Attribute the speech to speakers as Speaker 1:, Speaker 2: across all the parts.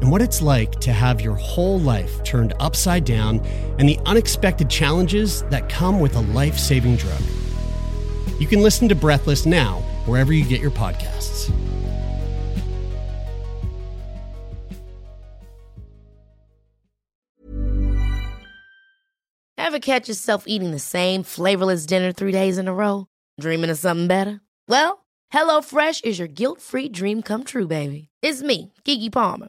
Speaker 1: and what it's like to have your whole life turned upside down and the unexpected challenges that come with a life saving drug. You can listen to Breathless now, wherever you get your podcasts.
Speaker 2: Ever catch yourself eating the same flavorless dinner three days in a row? Dreaming of something better? Well, HelloFresh is your guilt free dream come true, baby. It's me, Keke Palmer.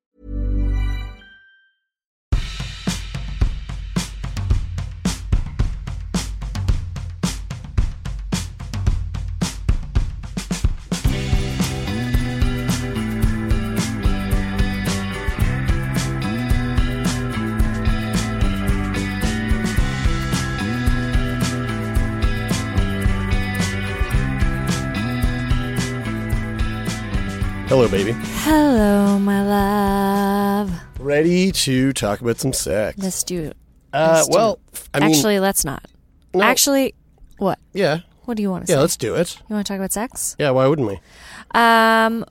Speaker 1: Baby.
Speaker 3: Hello, my love.
Speaker 1: Ready to talk about some sex?
Speaker 3: Let's do it.
Speaker 1: Uh,
Speaker 3: Let's do
Speaker 1: well,
Speaker 3: it.
Speaker 1: I mean,
Speaker 3: Actually, let's not.
Speaker 1: no,
Speaker 3: Actually, what?
Speaker 1: yeah,
Speaker 3: What do you want to
Speaker 1: yeah.
Speaker 3: say?
Speaker 1: Let's do it.
Speaker 3: You want to talk about sex?
Speaker 1: Yeah, why wouldn't we?
Speaker 3: Um,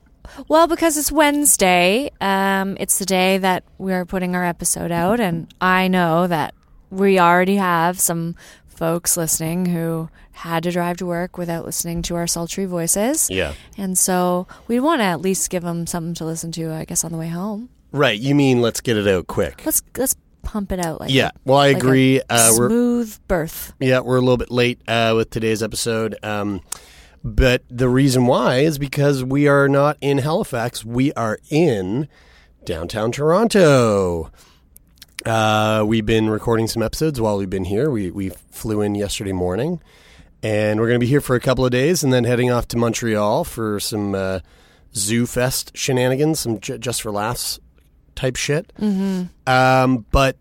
Speaker 3: well, because it's Wednesday. Um, it's the day that we're putting our episode out, and I know that we already have some folks listening who had to drive to work without listening to our sultry voices.
Speaker 1: Yeah.
Speaker 3: And so we want to at least give them something to listen to, I guess, on the way home.
Speaker 1: Right. You mean let's get it out quick?
Speaker 3: Let's let's pump it out like
Speaker 1: Yeah. Well, I
Speaker 3: like
Speaker 1: agree. Uh, we're
Speaker 3: smooth birth.
Speaker 1: yeah, we're a little bit late uh, with today's episode. Um, but the reason why is because we are not in Halifax. We are in downtown Toronto. Uh, we've been recording some episodes while we've been here. We we flew in yesterday morning, and we're going to be here for a couple of days, and then heading off to Montreal for some uh, Zoo Fest shenanigans, some j- just for laughs type shit. Mm-hmm. Um, but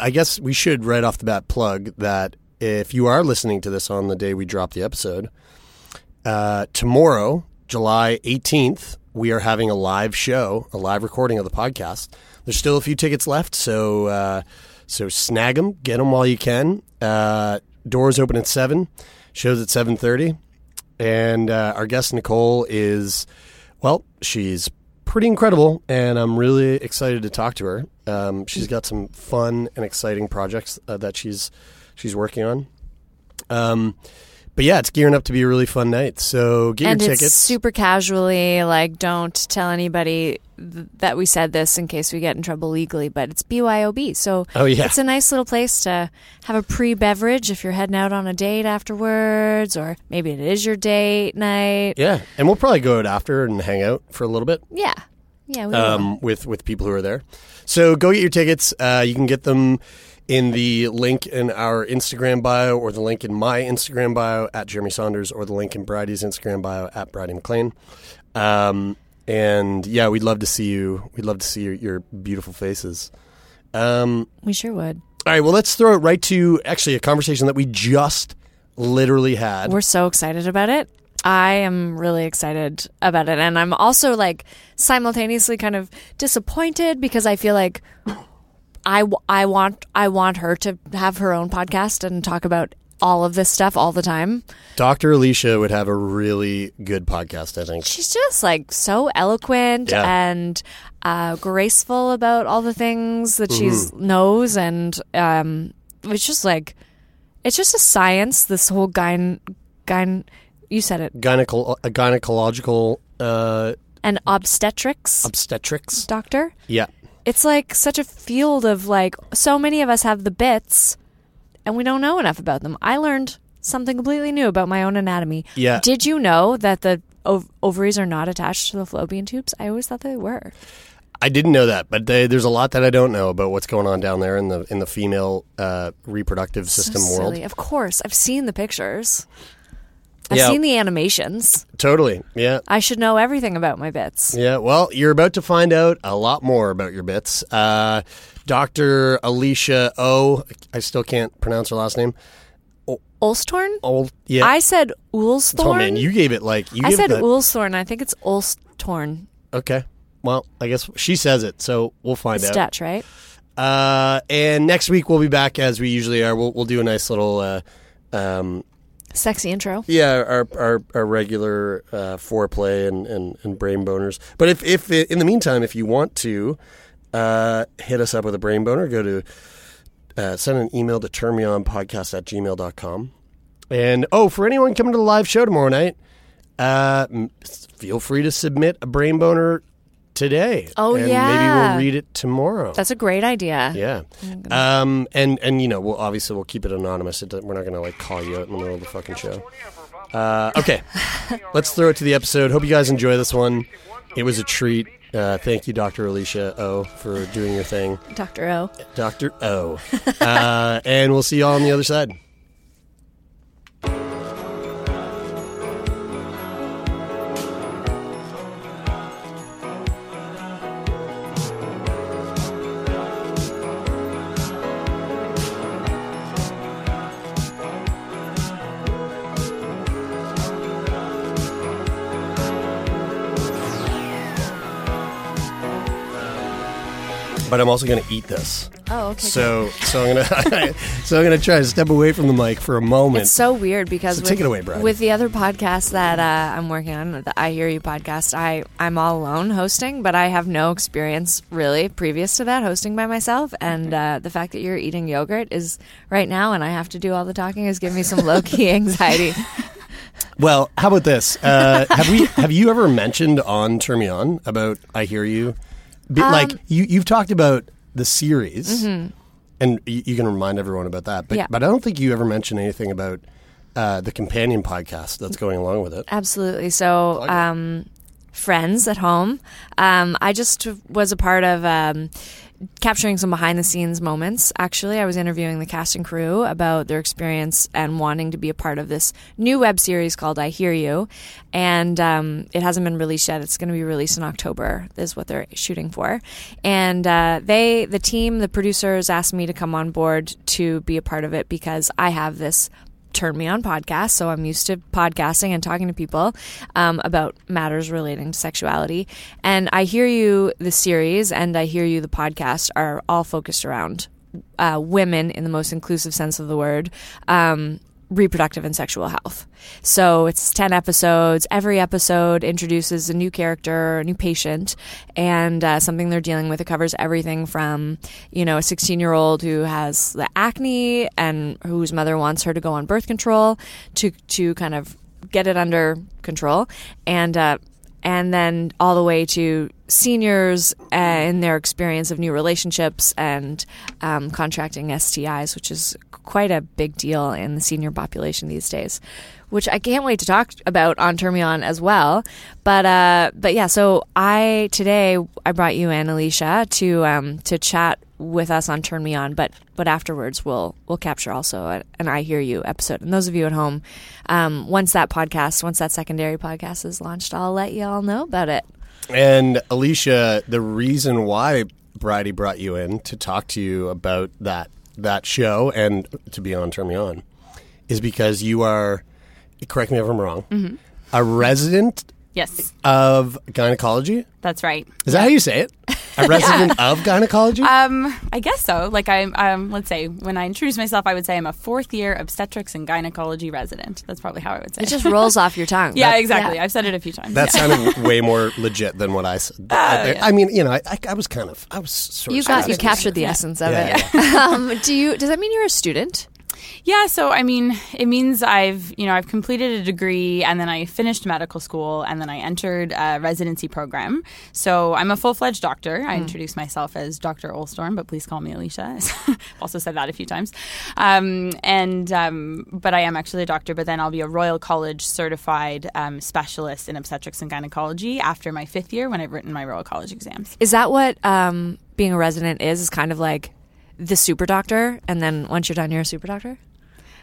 Speaker 1: I guess we should right off the bat plug that if you are listening to this on the day we drop the episode, uh, tomorrow, July 18th, we are having a live show, a live recording of the podcast. There's still a few tickets left, so uh, so snag them, get them while you can. Uh, doors open at seven, shows at 7:30, and uh, our guest Nicole is, well, she's pretty incredible, and I'm really excited to talk to her. Um, she's got some fun and exciting projects uh, that she's she's working on. Um, but yeah, it's gearing up to be a really fun night. So get
Speaker 3: and
Speaker 1: your
Speaker 3: it's
Speaker 1: tickets.
Speaker 3: super casually like don't tell anybody th- that we said this in case we get in trouble legally but it's byob so
Speaker 1: Oh, yeah.
Speaker 3: it's a nice little place to have a pre-beverage if you're heading out on a date afterwards or maybe it is your date night
Speaker 1: yeah, and we'll probably go out after and hang out for a little bit.
Speaker 3: yeah yeah
Speaker 1: um, with with people who are there. So go get your tickets. Uh, you can get them in the link in our Instagram bio, or the link in my Instagram bio at Jeremie Saunders, or the link in Bridie's Instagram bio at Bridie McLean. Um, and yeah, we'd love to see you. We'd love to see your, your beautiful faces. Um,
Speaker 3: we sure would
Speaker 1: all right, well, let's throw it right to actually a conversation that we just literally had.
Speaker 3: we're so excited about it I am really excited about it. And I'm also like simultaneously kind of disappointed because I feel like I, I want I want her to have her own podcast and talk about all of this stuff all the time.
Speaker 1: Dr. Alicia would have a really good podcast, I think.
Speaker 3: She's just like so eloquent
Speaker 1: Yeah.
Speaker 3: and uh, graceful about all the things that she knows, and um, it's just like it's just a science. This whole gyn gyn you said it
Speaker 1: Gyneco- gynecological uh,
Speaker 3: and obstetrics
Speaker 1: obstetrics.
Speaker 3: doctor.
Speaker 1: Yeah.
Speaker 3: It's like such a field of like so many of us have the bits, and we don't know enough about them. I learned something completely new about my own anatomy.
Speaker 1: Yeah.
Speaker 3: Did you know that the ov- ovaries are not attached to the fallopian tubes? I always thought they were.
Speaker 1: I didn't know that, but they, there's a lot that I don't know about what's going on down there in the in the female uh, reproductive system
Speaker 3: so
Speaker 1: world.
Speaker 3: Of course, I've seen the pictures. I've
Speaker 1: Yeah.
Speaker 3: seen the animations.
Speaker 1: Totally. Yeah.
Speaker 3: I should know everything about my bits.
Speaker 1: Yeah, well, you're about to find out a lot more about your bits. Uh, Dr. Alicia O, I still can't pronounce her last name.
Speaker 3: Ulstorn?
Speaker 1: Old, yeah.
Speaker 3: I said Ulsthorn.
Speaker 1: oh man, you gave it like you
Speaker 3: I
Speaker 1: gave
Speaker 3: said
Speaker 1: the-
Speaker 3: Ulsthorn. I think it's Ulstorn.
Speaker 1: Okay, well, I guess she says it, so we'll find
Speaker 3: It's
Speaker 1: out.
Speaker 3: Dutch, right?
Speaker 1: Uh, and next week we'll be back as we usually are. We'll we'll do a nice little, uh, um,
Speaker 3: Sexy intro.
Speaker 1: yeah, our our, our regular uh, foreplay and, and, and brain boners. But if if in the meantime, if you want to uh, hit us up with a brain boner, go to uh, send an email to turnmeonpodcast at gmail.com. And oh, for anyone coming to the live show tomorrow night, uh, feel free to submit a brain boner today.
Speaker 3: Oh,
Speaker 1: and
Speaker 3: yeah.
Speaker 1: maybe we'll read it tomorrow.
Speaker 3: That's a great idea.
Speaker 1: Yeah. Um, and and you know, we'll obviously we'll keep it anonymous. It, we're not going to like call you out in the middle of the fucking show. Uh, okay, let's throw it to the episode. Hope you guys enjoy this one. It was a treat. Uh, thank you, Dr. Alicia O, for doing your thing.
Speaker 3: Dr. O.
Speaker 1: Dr. O. uh, and we'll see y'all on the other side. But I'm also going to eat this.
Speaker 3: Oh, okay.
Speaker 1: So, so I'm gonna, so I'm gonna try to step away from the mic for a moment.
Speaker 3: It's so weird because
Speaker 1: So
Speaker 3: with,
Speaker 1: take it away, Brad.
Speaker 3: with the other podcast that uh, I'm working on, the I Hear You podcast, I I'm all alone hosting, but I have no experience really previous to that hosting by myself. And uh, the fact that you're eating yogurt is right now, and I have to do all the talking is giving me some low key anxiety.
Speaker 1: Well, how about this? Uh, have we? Have you ever mentioned on Turn Me On about I Hear You? Be, like
Speaker 3: Um,
Speaker 1: you, you've talked about the series, and you, you can remind everyone about that. But
Speaker 3: Mm-hmm. Yeah.
Speaker 1: but I don't think you ever mentioned anything about uh, the companion podcast that's going along with it.
Speaker 3: Absolutely. So, um, friends at home, um, I just was a part of um, capturing some behind the scenes moments. Actually, I was interviewing the cast and crew about their experience and wanting to be a part of this new web series called I Hear You. And um, it hasn't been released yet. It's going to be released in October, is what they're shooting for. And uh, they, the team, the producers asked me to come on board to be a part of it because I have this Turn Me On podcast. So I'm used to podcasting and talking to people um, about matters relating to sexuality. And I Hear You, the series, and I Hear You, the podcast, are all focused around uh, women in the most inclusive sense of the word. Um, reproductive and sexual health. So it's 10 episodes. Every episode introduces a new character, a new patient, and uh, something they're dealing with. It covers everything from, you know, a 16 year old who has the acne and whose mother wants her to go on birth control to, to kind of get it under control. And, uh, and then all the way to seniors uh, in their experience of new relationships and um, contracting STIs, which is quite a big deal in the senior population these days. Which I can't wait to talk about on Turn Me On as well. But uh, but yeah, so I today I brought you in, Alicia, to um, to chat with us on Turn Me On. But but afterwards we'll we'll capture also a, an I Hear You episode. And those of you at home, um, once that podcast, once that secondary podcast is launched, I'll let you all know about it.
Speaker 1: And Alicia, the reason why Bridie brought you in to talk to you about that that show and to be on Turn Me On is because you are. Correct me if I'm wrong. a resident
Speaker 4: Yes,
Speaker 1: of gynecology.
Speaker 4: that's right.
Speaker 1: Is that how you say it? A resident of gynecology?
Speaker 4: Um, I guess so. Like I'm, um, let's say when I introduce myself, I would say I'm a fourth year obstetrics and gynecology resident. That's probably how I would say.
Speaker 3: It It just rolls off your tongue.
Speaker 4: yeah, exactly. I've said it a few times.
Speaker 1: that
Speaker 4: yeah.
Speaker 1: sounded way more legit than what I said. I, I mean, you know, I, I, I was kind of, I was sort
Speaker 3: You
Speaker 1: of.
Speaker 3: got you captured the essence of
Speaker 1: Yeah,
Speaker 3: it. um, do you? Does that mean you're a student?
Speaker 4: Yeah, so I mean, it means I've you know I've completed a degree and then I finished medical school and then I entered a residency program. So I'm a full fledged doctor. I introduce myself as Dr. Olstorm, but please call me Alicia. I've also said that a few times. Um, and um, but I am actually a doctor. But then I'll be a Royal College certified um, specialist in obstetrics and gynecology after my fifth year when I've written my Royal College exams.
Speaker 3: Is that what um, being a resident is? Is kind of like the super doctor, and then once you're done, you're a super doctor.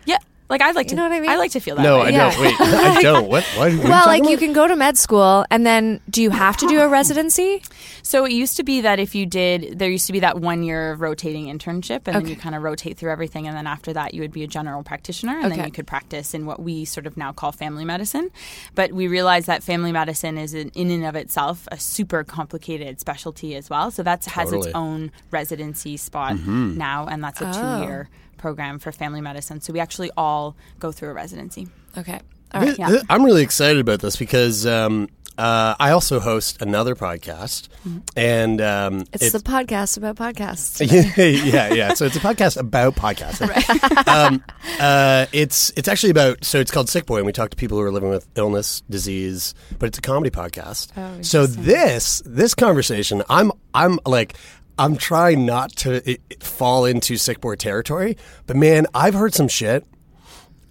Speaker 4: Yeah, like I'd like to.
Speaker 3: know what I mean?
Speaker 4: I like to feel that.
Speaker 1: No,
Speaker 4: way.
Speaker 1: I
Speaker 3: Yeah.
Speaker 1: don't. Wait, I don't. What? what, what are you
Speaker 3: Well,
Speaker 1: talking
Speaker 3: like you can go to med school, and then do you have to do a residency?
Speaker 4: So it used to be that if you did, there used to be that one year rotating internship, and then you kind of rotate through everything, and then after that, you would be a general practitioner, and
Speaker 3: Okay.
Speaker 4: then you could practice in what we sort of now call family medicine. But we realized that family medicine is in, in and of itself a super complicated specialty as well. So that has its own residency spot mm-hmm. now, and that's a two year oh. Program for family medicine. So we actually all go through a residency.
Speaker 3: Okay, all right.
Speaker 1: Th- th- I'm really excited about this because um, uh, I also host another podcast, and um,
Speaker 3: It's, the podcast about podcasts.
Speaker 1: yeah, yeah. So it's a podcast about podcasting. um, uh, it's it's actually about so it's called Sick Boy, and we talk to people who are living with illness, disease, but it's a comedy podcast.
Speaker 4: Oh,
Speaker 1: so this this conversation, I'm I'm like. I'm trying not to fall into sick boy territory, but man, I've heard some shit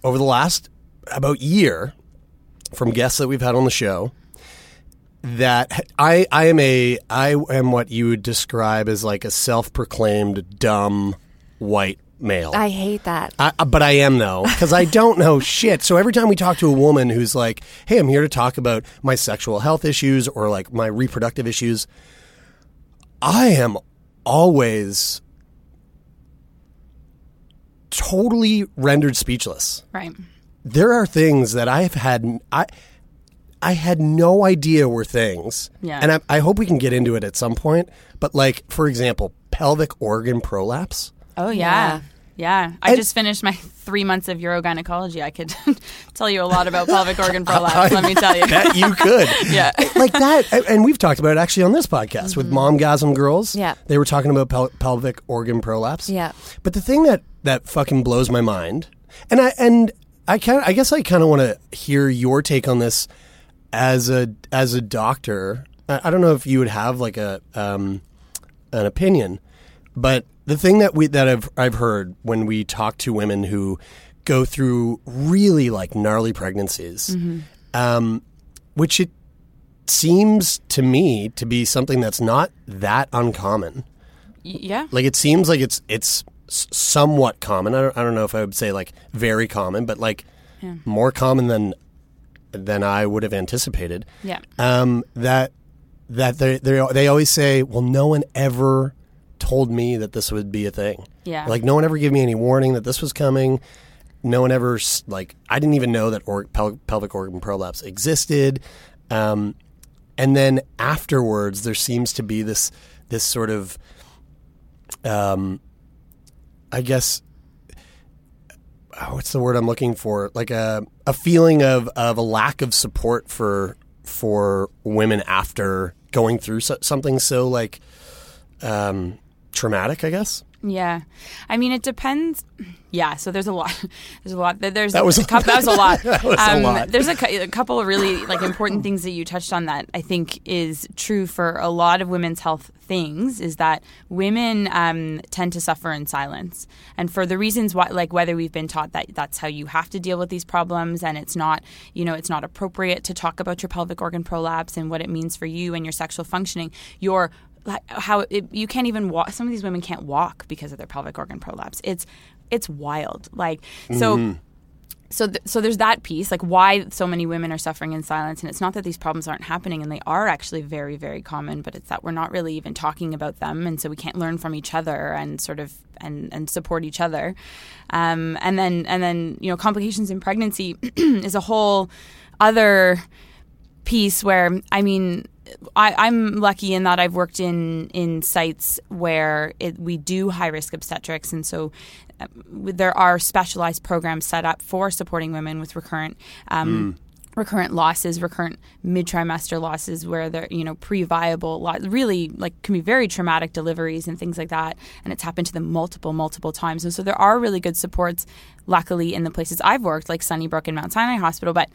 Speaker 1: over the last about year from guests that we've had on the show that I I am a I am what you would describe as like a self-proclaimed dumb white male.
Speaker 3: I hate that.
Speaker 1: I, I- but I am though because I don't know shit. So every time we talk to a woman who's like, "Hey, I'm here to talk about my sexual health issues or like my reproductive issues," I am always totally rendered speechless
Speaker 4: Right.
Speaker 1: there are things that I've had I I had no idea were things.
Speaker 4: Yeah.
Speaker 1: And I, I hope we can get into it at some point. But like, for example, pelvic organ prolapse.
Speaker 4: Oh
Speaker 3: Yeah.
Speaker 4: yeah. Yeah, I
Speaker 1: And-
Speaker 4: just finished my three months of urogynecology. I could tell you a lot about pelvic organ prolapse. let me tell you.
Speaker 1: that you could.
Speaker 4: Yeah.
Speaker 1: Like that. and- we've talked about it actually on this podcast with Momgasm Girls.
Speaker 3: Yeah.
Speaker 1: They were talking about pel- pelvic organ prolapse.
Speaker 3: Yeah.
Speaker 1: But the thing that, that fucking blows my mind, and I, and I kind I guess I kind of want to hear your take on this as a as a doctor, I, I don't know if you would have like a um, an opinion, but the thing that we that I've I've heard when we talk to women who go through really like gnarly pregnancies, um, which it seems to me to be something that's not that uncommon.
Speaker 4: Yeah.
Speaker 1: Like it seems like it's it's somewhat common. I don't, I don't know if I would say like very common, but like more common than than I would have anticipated.
Speaker 4: Yeah.
Speaker 1: Um, that that they they they always say, well, no one ever told me that this would be a thing.
Speaker 4: Yeah.
Speaker 1: Like no one ever gave me any warning that this was coming. No one ever like I didn't even know that or, pel- pelvic organ prolapse existed. Um, and then afterwards, there seems to be this this sort of, um, I guess, oh, what's the word I'm looking for? Like a a feeling of of a lack of support for for women after going through so, something so like um, traumatic. I guess.
Speaker 4: Yeah, I mean it depends. Yeah, so there's a lot. There's a lot. There's
Speaker 1: That was
Speaker 4: a couple, that was a lot.
Speaker 1: That was a
Speaker 4: um,
Speaker 1: lot.
Speaker 4: There's a, a couple of really like important things that you touched on that I think is true for a lot of women's health things. Is that women um, tend to suffer in silence, and for the reasons why, like whether we've been taught that that's how you have to deal with these problems, and it's not, you know, it's not appropriate to talk about your pelvic organ prolapse and what it means for you and your sexual functioning. Your like how it, you can't even walk. Some of these women can't walk because of their pelvic organ prolapse. It's it's wild. Like so. So, th- so there's that piece, like why so many women are suffering in silence, and it's not that these problems aren't happening, and they are actually very, very common, but it's that we're not really even talking about them, and so we can't learn from each other and sort of and and support each other, um, and then and then you know complications in pregnancy is a whole other piece where I mean. I, I'm lucky in that I've worked in in sites where it, we do high risk obstetrics, and so uh, there are specialized programs set up for supporting women with recurrent um, recurrent losses, recurrent mid trimester losses, where they're you know pre viable, lo- really like can be very traumatic deliveries and things like that, and it's happened to them multiple multiple times, and so there are really good supports, luckily in the places I've worked, like Sunnybrook and Mount Sinai Hospital, but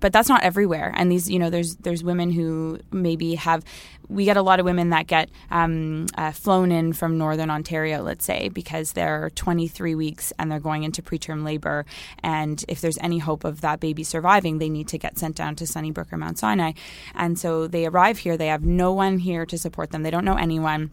Speaker 4: but that's not everywhere. And these, you know, there's there's women who maybe have. We get a lot of women that get um, uh, flown in from Northern Ontario, let's say, because they're 23 weeks and they're going into preterm labor. And if there's any hope of that baby surviving, they need to get sent down to Sunnybrook or Mount Sinai. And so they arrive here. They have no one here to support them. They don't know anyone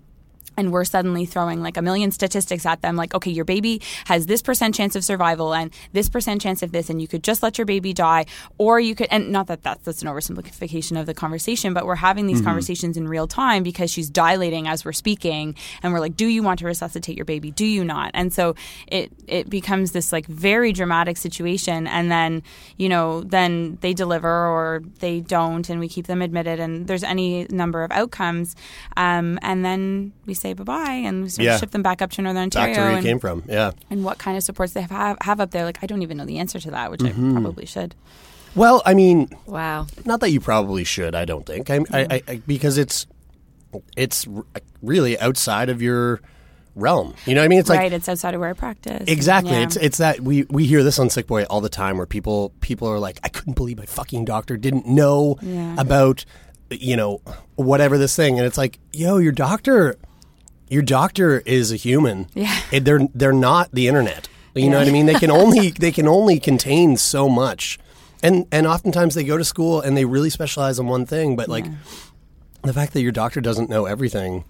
Speaker 4: and we're suddenly throwing like a million statistics at them like okay your baby has this percent chance of survival and this percent chance of this and you could just let your baby die. Or you could and not that that's, that's an oversimplification of the conversation but we're having these conversations in real time because she's dilating as we're speaking and we're like do you want to resuscitate your baby? Do you not? And so it it becomes this like very dramatic situation and then you know then they deliver or they don't and we keep them admitted and there's any number of outcomes. Um, and then we say bye bye and sort
Speaker 1: Yeah.
Speaker 4: of ship them back up to Northern Ontario.
Speaker 1: Back to where you
Speaker 4: and,
Speaker 1: came from. Yeah.
Speaker 4: and what kind of supports they have, have up there. Like, I don't even know the answer to that, which
Speaker 1: Mm-hmm.
Speaker 4: I probably should.
Speaker 1: Well, I mean,
Speaker 3: Wow.
Speaker 1: not that you probably should. I don't think. I, I, I, I because it's it's really outside of your realm. You know what I mean? It's like
Speaker 4: right, it's outside of where I practice.
Speaker 1: Exactly.
Speaker 4: Yeah.
Speaker 1: It's it's that we we hear this on Sick Boy all the time where people people are like, I couldn't believe my fucking doctor didn't know
Speaker 4: Yeah.
Speaker 1: about you know whatever this thing, and it's like, yo, your doctor, your doctor is a human.
Speaker 4: Yeah.
Speaker 1: They're they're not the internet. You know what I mean? They can only they can only contain so much, and and oftentimes they go to school and they really specialize in one thing, but like the fact that your doctor doesn't know everything.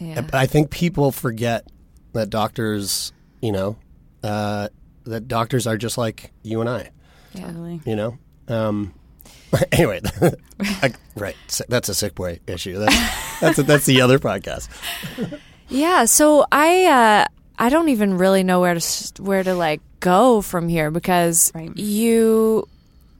Speaker 3: Yeah.
Speaker 1: I think people forget that doctors, you know, uh, that doctors are just like you and I,
Speaker 4: Totally.
Speaker 1: you know. Um, anyway, I- right, that's a sick boy issue. That's that's that's the other podcast.
Speaker 3: Yeah, so I uh I don't even really know where to where to like go from here because
Speaker 4: Right.
Speaker 3: you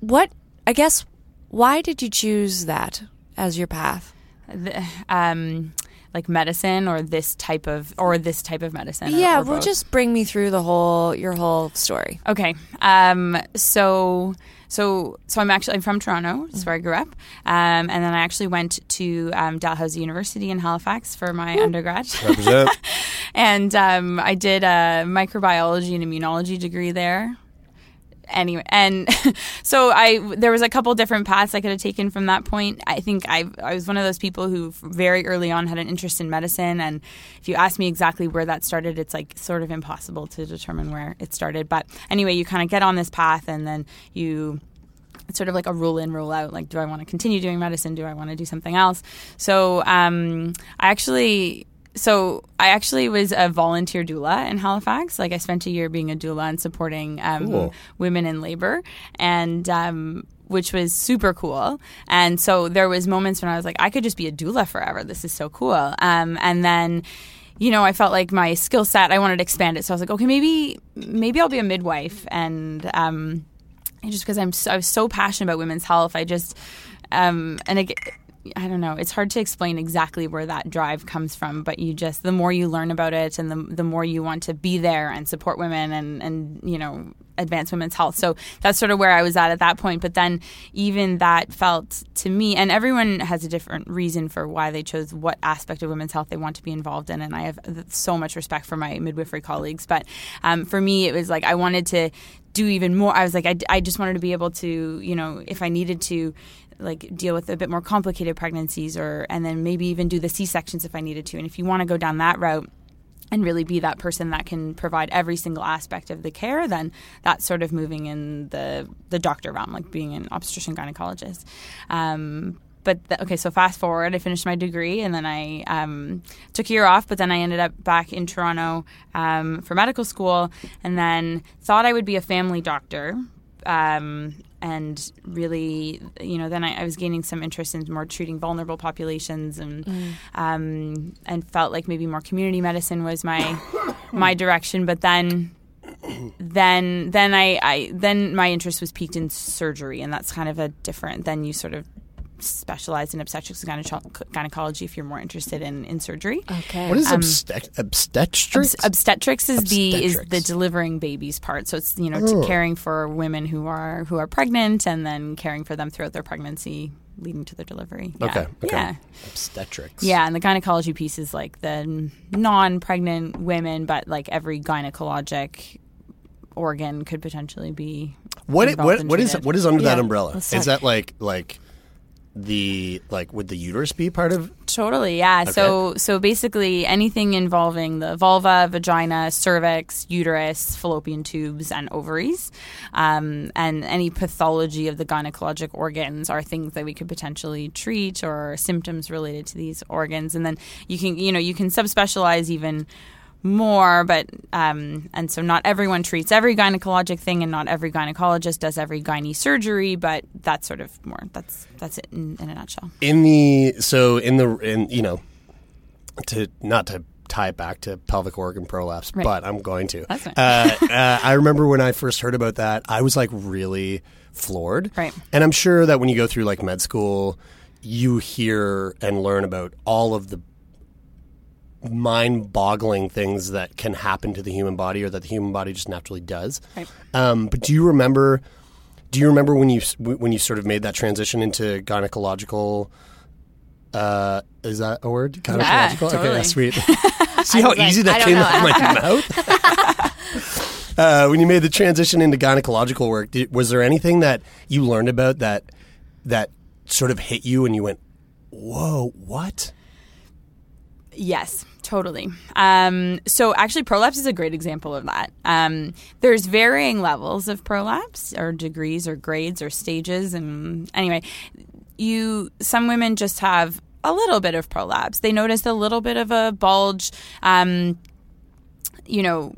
Speaker 3: what I guess why did you choose that as your path?
Speaker 4: The- um, like medicine or this type of or this type of medicine. or-
Speaker 3: yeah,
Speaker 4: or
Speaker 3: well
Speaker 4: both?
Speaker 3: just bring me through the whole your whole story.
Speaker 4: Okay. Um, so so so I'm actually I'm from Toronto. That's where I grew up. Um, and then I actually went to um, Dalhousie University in Halifax for my undergrad. And um, I did a microbiology and immunology degree there. Anyway, and so I there was a couple different paths I could have taken from that point. I think I I was one of those people who very early on had an interest in medicine, and if you ask me exactly where that started, it's like sort of impossible to determine where it started. But anyway, you kind of get on this path, and then you it's sort of like a rule in, rule out. Like, do I want to continue doing medicine? Do I want to do something else? So, um, I actually, so I actually was a volunteer doula in Halifax. Like, I spent a year being a doula and supporting um,
Speaker 1: Cool.
Speaker 4: women in labor, and um, which was super cool. And so there was moments when I was like, I could just be a doula forever. This is so cool. Um, and then you know, I felt like my skill set, I wanted to expand it. So I was like, okay, maybe, maybe I'll be a midwife. And, um, just because I'm, so, I was so passionate about women's health, I just, um, and it, I don't know, it's hard to explain exactly where that drive comes from, but you just, the more you learn about it and the, the more you want to be there and support women and, and, you know, advance women's health. So that's sort of where I was at at that point. But then even that felt to me, and everyone has a different reason for why they chose what aspect of women's health they want to be involved in. And I have so much respect for my midwifery colleagues. But um, for me, it was like I wanted to do even more. I was like, I, I just wanted to be able to, you know, if I needed to, like deal with a bit more complicated pregnancies or and then maybe even do the C-sections if I needed to. And if you want to go down that route, and really be that person that can provide every single aspect of the care, then that's sort of moving in the the doctor realm, like being an obstetrician gynecologist. Um, but the, okay, so fast forward, I finished my degree and then I um, took a year off. But then I ended up back in Toronto um, for medical school, and then thought I would be a family doctor. Um, and really, you know, then I, I was gaining some interest in more treating vulnerable populations, and um, and felt like maybe more community medicine was my my direction. But then then then I, I then my interest was peaked in surgery, and that's kind of a different. Then you sort of specialize in obstetrics and gyneco- gynecology if you're more interested in, in surgery.
Speaker 3: Okay.
Speaker 1: What is um, obstet- obstetrics?
Speaker 4: Obs- obstetrics is the is the delivering babies part. So it's you know
Speaker 1: Oh.
Speaker 4: to caring for women who are who are pregnant and then caring for them throughout their pregnancy, leading to their delivery. Yeah.
Speaker 1: okay. Okay.
Speaker 4: Yeah.
Speaker 1: Obstetrics.
Speaker 4: Yeah, and the gynecology piece is like the non-pregnant women, but like every gynecologic organ could potentially be.
Speaker 1: What
Speaker 4: involved
Speaker 1: what what is what is under that umbrella? Is that like like the like would the uterus be part of?
Speaker 4: Totally, yeah. So so basically anything involving the vulva, vagina, cervix, uterus, fallopian tubes, and ovaries, um, and any pathology of the gynecologic organs are things that we could potentially treat or symptoms related to these organs, and then you can you know you can subspecialize even more, but um, and so not everyone treats every gynecologic thing, and not every gynecologist does every gynae surgery, but that's sort of more that's that's it in, in a nutshell.
Speaker 1: In the so in the in you know to not to tie it back to pelvic organ prolapse,
Speaker 4: Right.
Speaker 1: but I'm going to.
Speaker 4: That's.
Speaker 1: Uh, uh, I remember when I first heard about that, I was like really floored.
Speaker 4: Right.
Speaker 1: And I'm sure that when you go through like med school, you hear and learn about all of the mind-boggling things that can happen to the human body or that the human body just naturally does.
Speaker 4: Right.
Speaker 1: Um, but do you remember? Do you remember when you when you sort of made that transition into gynecological? Uh, is that a word? Gynecological. Okay,
Speaker 4: totally.
Speaker 1: yeah, sweet. See how
Speaker 3: was like,
Speaker 1: easy that came
Speaker 3: know.
Speaker 1: out of my mouth. uh, when you made the transition into gynecological work, did, was there anything that you learned about that that sort of hit you and you went, "Whoa, what?"
Speaker 4: Yes, totally. Um, so actually, prolapse is a great example of that. Um, there's varying levels of prolapse, or degrees, or grades, or stages, and anyway, you some women just have a little bit of prolapse. They notice a little bit of a bulge. Um, you know.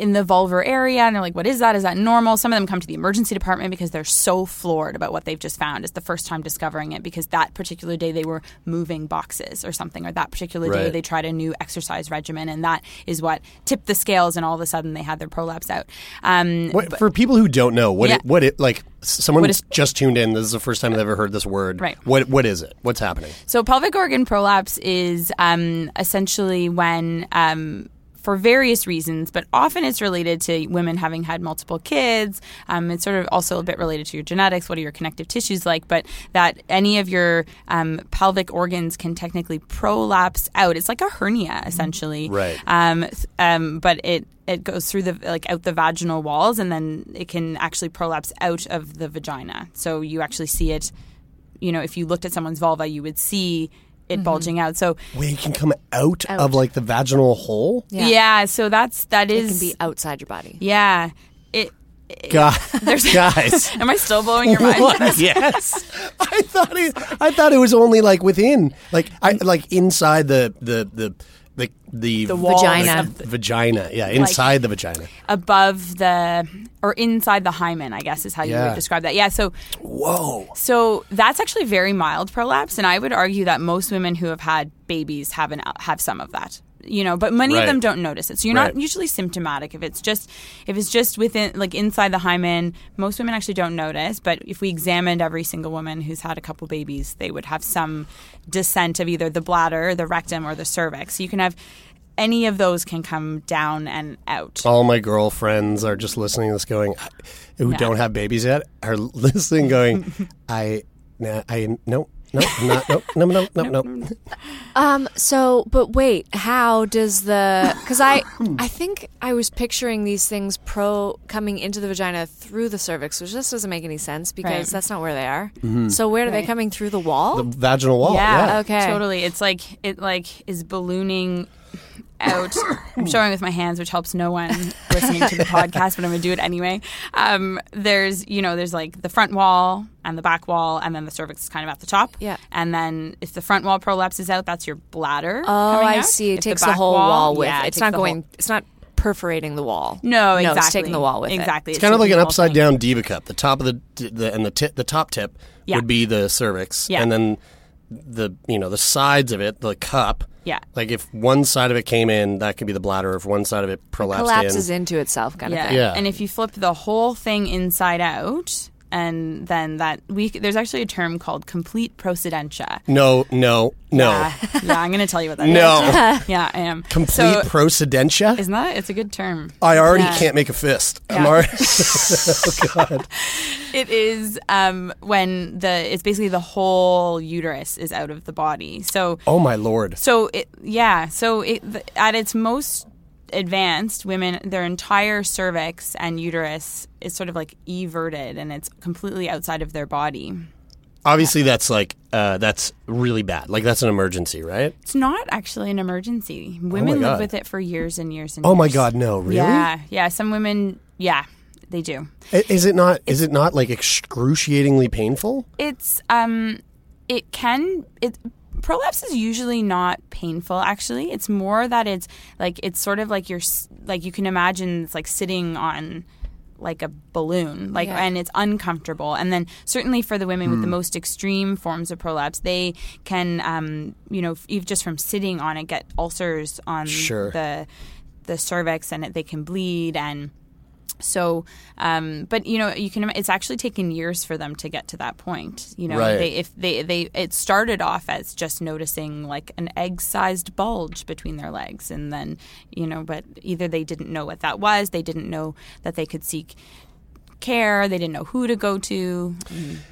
Speaker 4: In the vulvar area, and they're like, "What is that? Is that normal?" Some of them come to the emergency department because they're so floored about what they've just found. It's the first time discovering it because that particular day they were moving boxes or something, or that particular day they tried a new exercise regimen, and that is what tipped the scales, and all of a sudden they had their prolapse out. Um,
Speaker 1: What, for people who don't know, what
Speaker 4: Yeah.
Speaker 1: it, what it like? Someone
Speaker 4: is-
Speaker 1: just tuned in. This is the first time they've ever heard this word.
Speaker 4: Right.
Speaker 1: What what is it? What's happening?
Speaker 4: So pelvic organ prolapse is um, essentially when. Um, for various reasons, but often it's related to women having had multiple kids. Um, it's sort of also a bit related to your genetics. What are your connective tissues like? But that any of your um, pelvic organs can technically prolapse out. It's like a hernia, essentially.
Speaker 1: Right.
Speaker 4: Um, um, but it it goes through the like out the vaginal walls, and then it can actually prolapse out of the vagina. So you actually see it. You know, if you looked at someone's vulva, you would see it mm-hmm. bulging out. So
Speaker 1: Wait, it can come out, of like the vaginal hole.
Speaker 3: Yeah.
Speaker 4: yeah, so that's that is
Speaker 3: It
Speaker 4: is
Speaker 3: can be outside your body.
Speaker 4: yeah. It
Speaker 1: God, guys.
Speaker 4: am I still blowing your mind?
Speaker 1: What? yes, I thought it. I thought it was only like within, like I like inside the the the the the,
Speaker 4: walls
Speaker 3: Vagina.
Speaker 4: of the-
Speaker 1: vagina. Yeah, inside the vagina.
Speaker 4: above the or inside the hymen, I guess is how you
Speaker 1: Yeah.
Speaker 4: would describe that. Yeah, so
Speaker 1: Whoa.
Speaker 4: So that's actually very mild prolapse, and I would argue that most women who have had babies have an have some of that. You know, but many
Speaker 1: Right.
Speaker 4: of them don't notice it. So you're
Speaker 1: Right.
Speaker 4: not usually symptomatic if it's just if it's just within like inside the hymen. Most women actually don't notice, but if we examined every single woman who's had a couple babies, they would have some descent of either the bladder, the rectum, or the cervix. So you can have any of those can come down and out.
Speaker 1: All my girlfriends are just listening to this, going, who don't have babies yet, are listening, going, I, nah, I, no, no, I'm not, no, no, no, no, no.
Speaker 3: Um. So, but wait, how does the? Because I, I think I was picturing these things pro coming into the vagina through the cervix, which just doesn't make any sense because
Speaker 4: Right.
Speaker 3: that's not where they are. So where are they
Speaker 4: Right.
Speaker 3: coming through the wall?
Speaker 1: The vaginal wall. Yeah.
Speaker 3: Okay.
Speaker 4: Totally. It's like it like is ballooning out. I'm showing with my hands, which helps no one listening to the podcast, but I'm gonna do it anyway. Um, there's you know there's like the front wall and the back wall, and then the cervix is kind of at the top.
Speaker 3: Yeah.
Speaker 4: And then if the front wall prolapses out, that's your bladder.
Speaker 3: oh, I
Speaker 4: out.
Speaker 3: see. It
Speaker 4: If
Speaker 3: takes the,
Speaker 4: back
Speaker 3: whole wall, with
Speaker 4: yeah,
Speaker 3: it.
Speaker 4: it
Speaker 3: It's not
Speaker 4: the whole-
Speaker 3: going. It's not perforating the wall.
Speaker 4: No, exactly.
Speaker 3: it's taking the wall with it.
Speaker 4: exactly.
Speaker 1: It's kind of like an
Speaker 4: taking the whole
Speaker 1: upside
Speaker 4: thing.
Speaker 1: down diva cup. The top of the, the and the tip, the top tip
Speaker 4: Yeah.
Speaker 1: would be the cervix,
Speaker 4: Yeah.
Speaker 1: and then the you know the sides of it, the cup.
Speaker 4: Yeah.
Speaker 1: Like if one side of it came in, that could be the bladder. If one side of it prolapsed
Speaker 3: collapses
Speaker 1: in,
Speaker 3: into itself, kind of thing.
Speaker 1: Yeah.
Speaker 4: And if you flip the whole thing inside out, and then that we there's actually a term called complete procidentia.
Speaker 1: no, no, no,
Speaker 4: Yeah, yeah I'm going to tell you what that is.
Speaker 1: no,
Speaker 4: Yeah, I am.
Speaker 1: complete
Speaker 4: So,
Speaker 1: procidentia.
Speaker 4: isn't that? It's a good term.
Speaker 1: I already
Speaker 4: Yeah.
Speaker 1: can't make a fist. I'm
Speaker 4: Yeah.
Speaker 1: already,
Speaker 4: It is um, when the it's basically the whole uterus is out of the body. So
Speaker 1: oh my lord.
Speaker 4: So it, yeah, so it, at its most advanced, women their entire cervix and uterus is sort of like everted, and it's completely outside of their body.
Speaker 1: Obviously, that's like uh, that's really bad. Like that's an emergency, right?
Speaker 4: It's not actually an emergency. Women live with it for years and years and
Speaker 1: Oh my god, no, really?
Speaker 4: Yeah, yeah. Some women, yeah, they do.
Speaker 1: Is it not? Is it not like excruciatingly painful?
Speaker 4: It's um, it can it. Prolapse is usually not painful. Actually, it's more that it's like it's sort of like you're like you can imagine it's like sitting on like a balloon like
Speaker 3: Yeah.
Speaker 4: and it's uncomfortable and then certainly for the women with the
Speaker 1: Hmm.
Speaker 4: most extreme forms of prolapse they can um you know f- just from sitting on it get ulcers on
Speaker 1: Sure.
Speaker 4: the the cervix and it, they can bleed and so um, but you know you can it's actually taken years for them to get to that point you know
Speaker 1: Right.
Speaker 4: they if they they it started off as just noticing like an egg sized bulge between their legs and then you know but either they didn't know what that was they didn't know that they could seek care they didn't know who to go to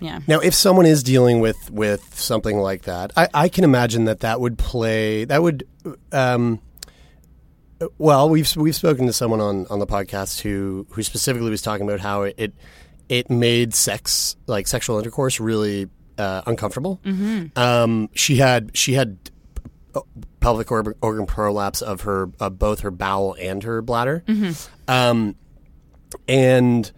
Speaker 4: yeah
Speaker 1: Now, if someone is dealing with with something like that, I, I can imagine that that would play that would. Um, well, we've we've spoken to someone on, on the podcast who who specifically was talking about how it it, it made sex like sexual intercourse really uh, uncomfortable. Mm-hmm. Um, she had she had uh, pelvic organ, organ prolapse of her uh, both her bowel and her bladder, um, and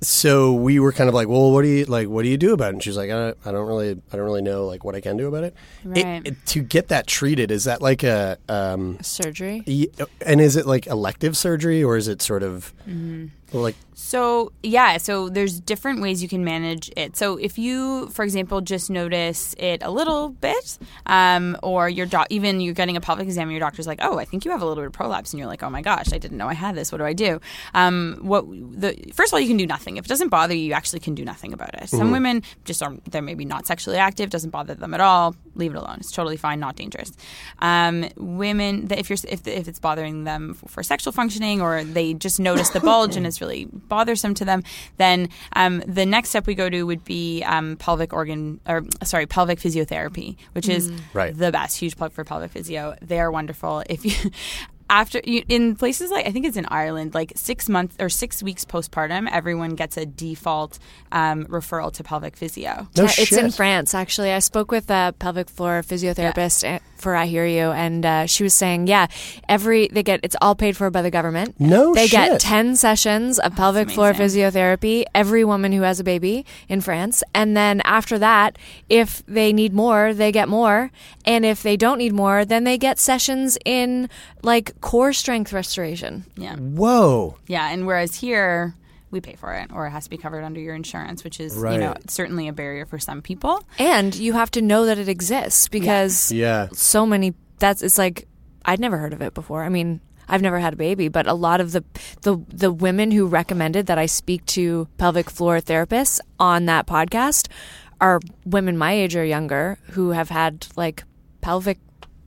Speaker 1: so we were kind of like, well, what do you like? What do you do about it? And she's like, I, I don't really, I don't really know like what I can do about it. It-
Speaker 4: Right.
Speaker 1: it- to get that treated, is that like a, um,
Speaker 3: Surgery.
Speaker 1: y- and is it like elective surgery or is it sort of
Speaker 4: Mm-hmm.
Speaker 1: Like
Speaker 4: So yeah, so there's different ways you can manage it. So if you, for example, just notice it a little bit, um, or your doc, even you're getting a pelvic exam, and your doctor's like, "Oh, I think you have a little bit of prolapse," and you're like, "Oh my gosh, I didn't know I had this. What do I do?" Um, what the first of all, you can do nothing. If it doesn't bother you, you actually can do nothing about it. Some women just are they're maybe not sexually active, doesn't bother them at all. Leave it alone. It's totally fine, not dangerous. Um, women, that if you're if, if it's bothering them for sexual functioning, or they just notice the bulge and it's really bothersome to them, then um, the next step we go to would be um, pelvic organ or sorry pelvic physiotherapy, which is
Speaker 1: Right.
Speaker 4: the best. Huge plug for pelvic physio. They are wonderful. If you after you, in places like I think it's in Ireland, like six months or six weeks postpartum, everyone gets a default um, referral to pelvic physio.
Speaker 1: no
Speaker 3: Uh, it's in? France, actually. I spoke with a pelvic floor physiotherapist eh, for I Hear You, and uh, she was saying, yeah, every they get it's all paid for by the government.
Speaker 1: No
Speaker 3: they
Speaker 1: shit.
Speaker 3: get ten sessions of pelvic floor physiotherapy. Every woman who has a baby in France, and then after that, if they need more, they get more, and if they don't need more, then they get sessions in like core strength restoration.
Speaker 4: Yeah,
Speaker 1: Whoa.
Speaker 4: yeah. And whereas here. We pay for it, or it has to be covered under your insurance, which is, you know,
Speaker 1: Right.
Speaker 4: certainly a barrier for some people.
Speaker 3: And you have to know that it exists because
Speaker 1: Yeah.
Speaker 3: so many that's it's like I'd never heard of it before. I mean, I've never had a baby, but a lot of the the the women who recommended that I speak to pelvic floor therapists on that podcast are women my age or younger who have had like pelvic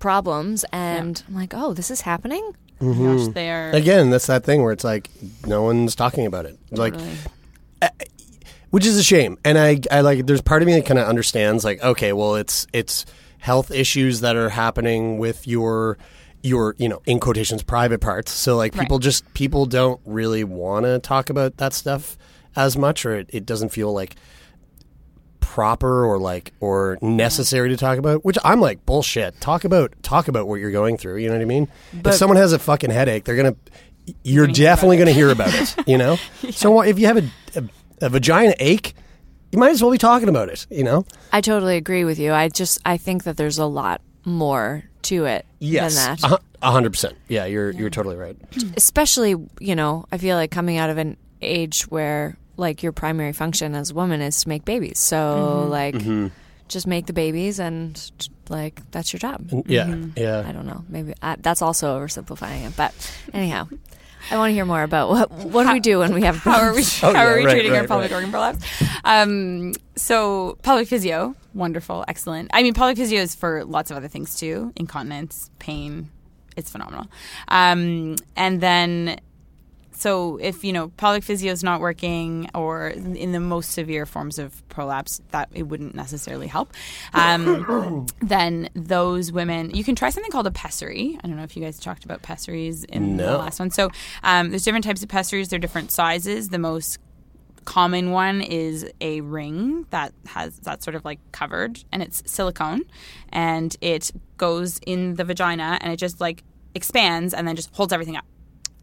Speaker 3: problems and I'm like, "Oh, this is happening?" Mm-hmm.
Speaker 4: Gosh, they are
Speaker 1: Again, that's that thing where it's like no one's talking about it. Like
Speaker 4: totally-
Speaker 1: which is a shame. And I, I like. There's part of me that kind of understands. Like, okay, well, it's it's health issues that are happening with your your you know in quotations private parts. So like people just people don't really want to talk about that stuff as much, or it, it doesn't feel like proper or like or necessary to talk about which i'm like bullshit. Talk about talk about what you're going through you know what i mean? If someone has a fucking headache they're gonna you're definitely gonna hear about it you know? So what- if you have a, a, a vagina ache you might as well be talking about it you know?
Speaker 3: I totally agree with you. I just I think that there's a lot more to it
Speaker 1: yes.
Speaker 3: than that.
Speaker 1: a hu- a hundred percent. Yeah you're you're totally right.
Speaker 3: Especially you know i feel like coming out of an age where like your primary function as a woman is to make babies so like just make the babies and like that's your job.
Speaker 1: Yeah,
Speaker 4: Mm-hmm.
Speaker 1: yeah.
Speaker 3: I don't know. Maybe I, that's also oversimplifying it. But anyhow, I want to hear more about what what do we do when we have
Speaker 4: How are we,
Speaker 3: problems?
Speaker 1: Oh,
Speaker 4: how
Speaker 1: yeah,
Speaker 4: are we
Speaker 1: right,
Speaker 4: treating our
Speaker 1: right,
Speaker 4: pelvic
Speaker 1: right.
Speaker 4: organ prolapse? Um, so pelvic physio, wonderful, excellent. I mean, pelvic physio is for lots of other things too: incontinence, pain. It's phenomenal. Um, and then, so if you know pelvic physio is not working, or in the most severe forms of prolapse, that it wouldn't necessarily help. Um, then those women, you can try something called a pessary. I don't know if you guys talked about pessaries in the last one. So um, there's different types of pessaries. They're different sizes. The most common one is a ring that has that sort of like covered and it's silicone and it goes in the vagina and it just like expands and then just holds everything up.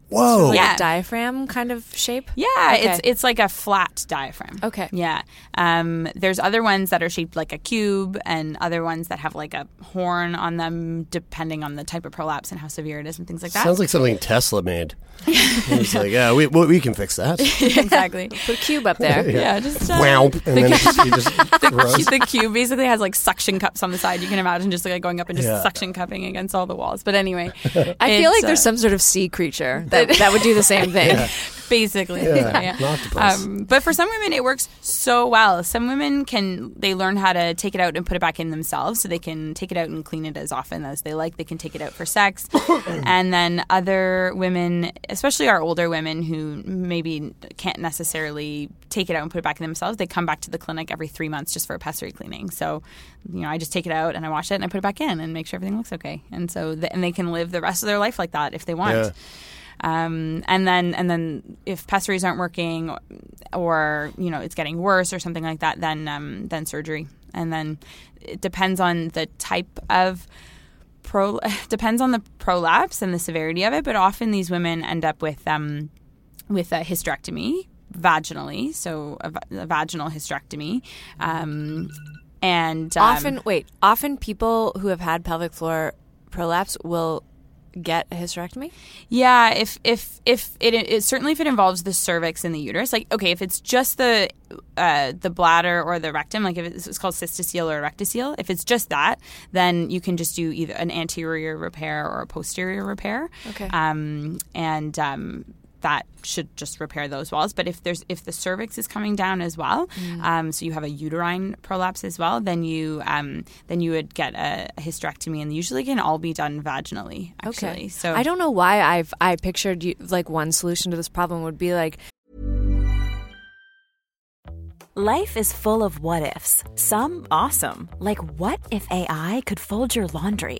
Speaker 1: Whoa.
Speaker 3: Like
Speaker 4: Yeah.
Speaker 3: a diaphragm kind of shape.
Speaker 4: Yeah,
Speaker 3: Okay.
Speaker 4: it's it's like a flat diaphragm.
Speaker 3: Okay.
Speaker 4: Yeah. Um, there's other ones that are shaped like a cube, and other ones that have like a horn on them, depending on the type of prolapse and how severe it is, and things like that.
Speaker 1: Sounds like something Tesla made. It's like, yeah, we we we can fix that.
Speaker 4: exactly.
Speaker 3: Put a cube up there.
Speaker 4: Yeah, just uh,
Speaker 1: Wow, and then it just, you just grows.
Speaker 4: the cube basically has like suction cups on the side. You can imagine just like going up and just
Speaker 1: Yeah.
Speaker 4: suction cupping against all the walls. But anyway,
Speaker 3: I feel like
Speaker 4: it's,
Speaker 3: there's
Speaker 4: uh,
Speaker 3: some sort of sea creature that, that would do the same thing.
Speaker 4: Basically.
Speaker 1: Yeah,
Speaker 4: Yeah. Um, but for some women, it works so well. Some women can they learn how to take it out and put it back in themselves, so they can take it out and clean it as often as they like. They can take it out for sex, and then other women, especially our older women who maybe can't necessarily take it out and put it back in themselves, they come back to the clinic every three months just for a pessary cleaning. So, you know, I just take it out and I wash it and I put it back in and make sure everything looks okay. And so, th- and they can live the rest of their life like that if they want.
Speaker 1: Yeah.
Speaker 4: Um, and then and then if pessaries aren't working or you know it's getting worse or something like that, then um, then surgery. And then it depends on the type of pro depends on the prolapse and the severity of it. But often these women end up with um, with a hysterectomy vaginally, so a, a vaginal hysterectomy. Um, and um,
Speaker 3: Often, wait, often people who have had pelvic floor prolapse will get a hysterectomy.
Speaker 4: Yeah, if if if it, it certainly if it involves the cervix and the uterus, like okay, if it's just the uh, the bladder or the rectum, like if it's, it's called cystocele or rectocele, if it's just that, then you can just do either an anterior repair or a posterior repair.
Speaker 3: Okay.
Speaker 4: Um, and um, that should just repair those walls. But if there's if the cervix is coming down as well,
Speaker 3: Mm.
Speaker 4: um, so you have a uterine prolapse as well, then you um, then you would get a, a hysterectomy, and usually can all be done vaginally. Actually,
Speaker 3: Okay.
Speaker 4: so
Speaker 3: I don't know why I've I pictured you, like one solution to this problem would be like
Speaker 5: Life is full of what ifs. Some awesome, like what if AI could fold your laundry?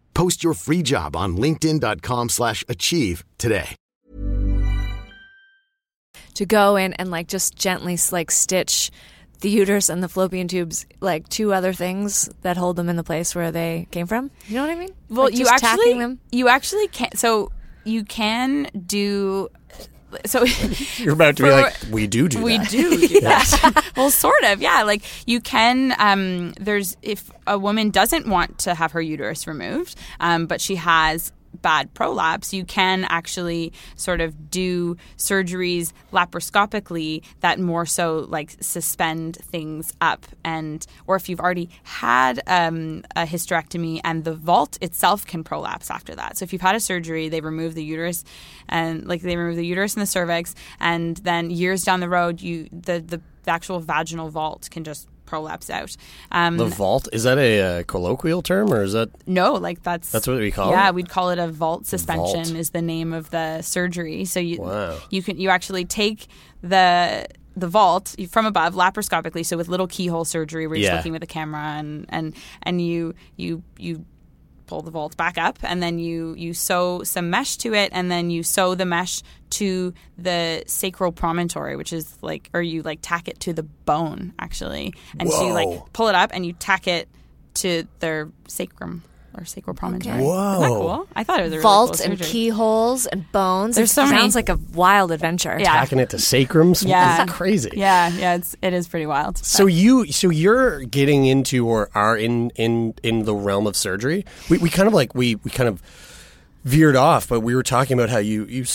Speaker 6: Post your free job on linkedin.com/achieve slash achieve today.
Speaker 3: to go in and like just gently like stitch the uterus and the fallopian tubes like two other things that hold them in the place where they came from. You know what I mean?
Speaker 4: Well,
Speaker 3: Like,
Speaker 4: you actually
Speaker 3: them.
Speaker 4: you actually can. So you can do. So
Speaker 1: You're about to be like, we do do
Speaker 4: we
Speaker 1: that.
Speaker 4: do do that. well, sort of, yeah. Like you can. Um, there's if a woman doesn't want to have her uterus removed, um, but she has bad prolapse, you can actually sort of do surgeries laparoscopically that more so like suspend things up, and or if you've already had um, a hysterectomy and the vault itself can prolapse after that. So if you've had a surgery, they remove the uterus, and like they remove the uterus and the cervix, and then years down the road, you the the, the actual vaginal vault can just prolapse out. Um,
Speaker 1: The vault is that a uh, colloquial term or is that
Speaker 4: no, like that's
Speaker 1: That's what we call
Speaker 4: yeah,
Speaker 1: it?
Speaker 4: we'd call it a vault suspension.
Speaker 1: Vault.
Speaker 4: Is the name of the surgery. So you
Speaker 1: Wow.
Speaker 4: you can you actually take the the vault from above laparoscopically, so with little keyhole surgery where you're
Speaker 1: Yeah.
Speaker 4: looking with a camera and and and you you you pull the vault back up and then you you sew some mesh to it and then you sew the mesh to the sacral promontory which is like or you like tack it to the bone actually. And so you like pull it up and you tack it to their sacrum or sacral promontory
Speaker 1: Whoa.
Speaker 4: Isn't that cool I thought it was a really
Speaker 3: Vault
Speaker 4: cool
Speaker 3: and keyholes and bones.
Speaker 4: There's
Speaker 3: it
Speaker 4: so many-
Speaker 3: sounds like a wild adventure.
Speaker 4: Yeah.
Speaker 1: Tacking it to sacrums?
Speaker 4: Yeah.
Speaker 1: It's crazy.
Speaker 4: yeah yeah it's it is pretty wild
Speaker 1: So you, so you're getting into or are in in in the realm of surgery. We we kind of like we we kind of veered off, but we were talking about how you you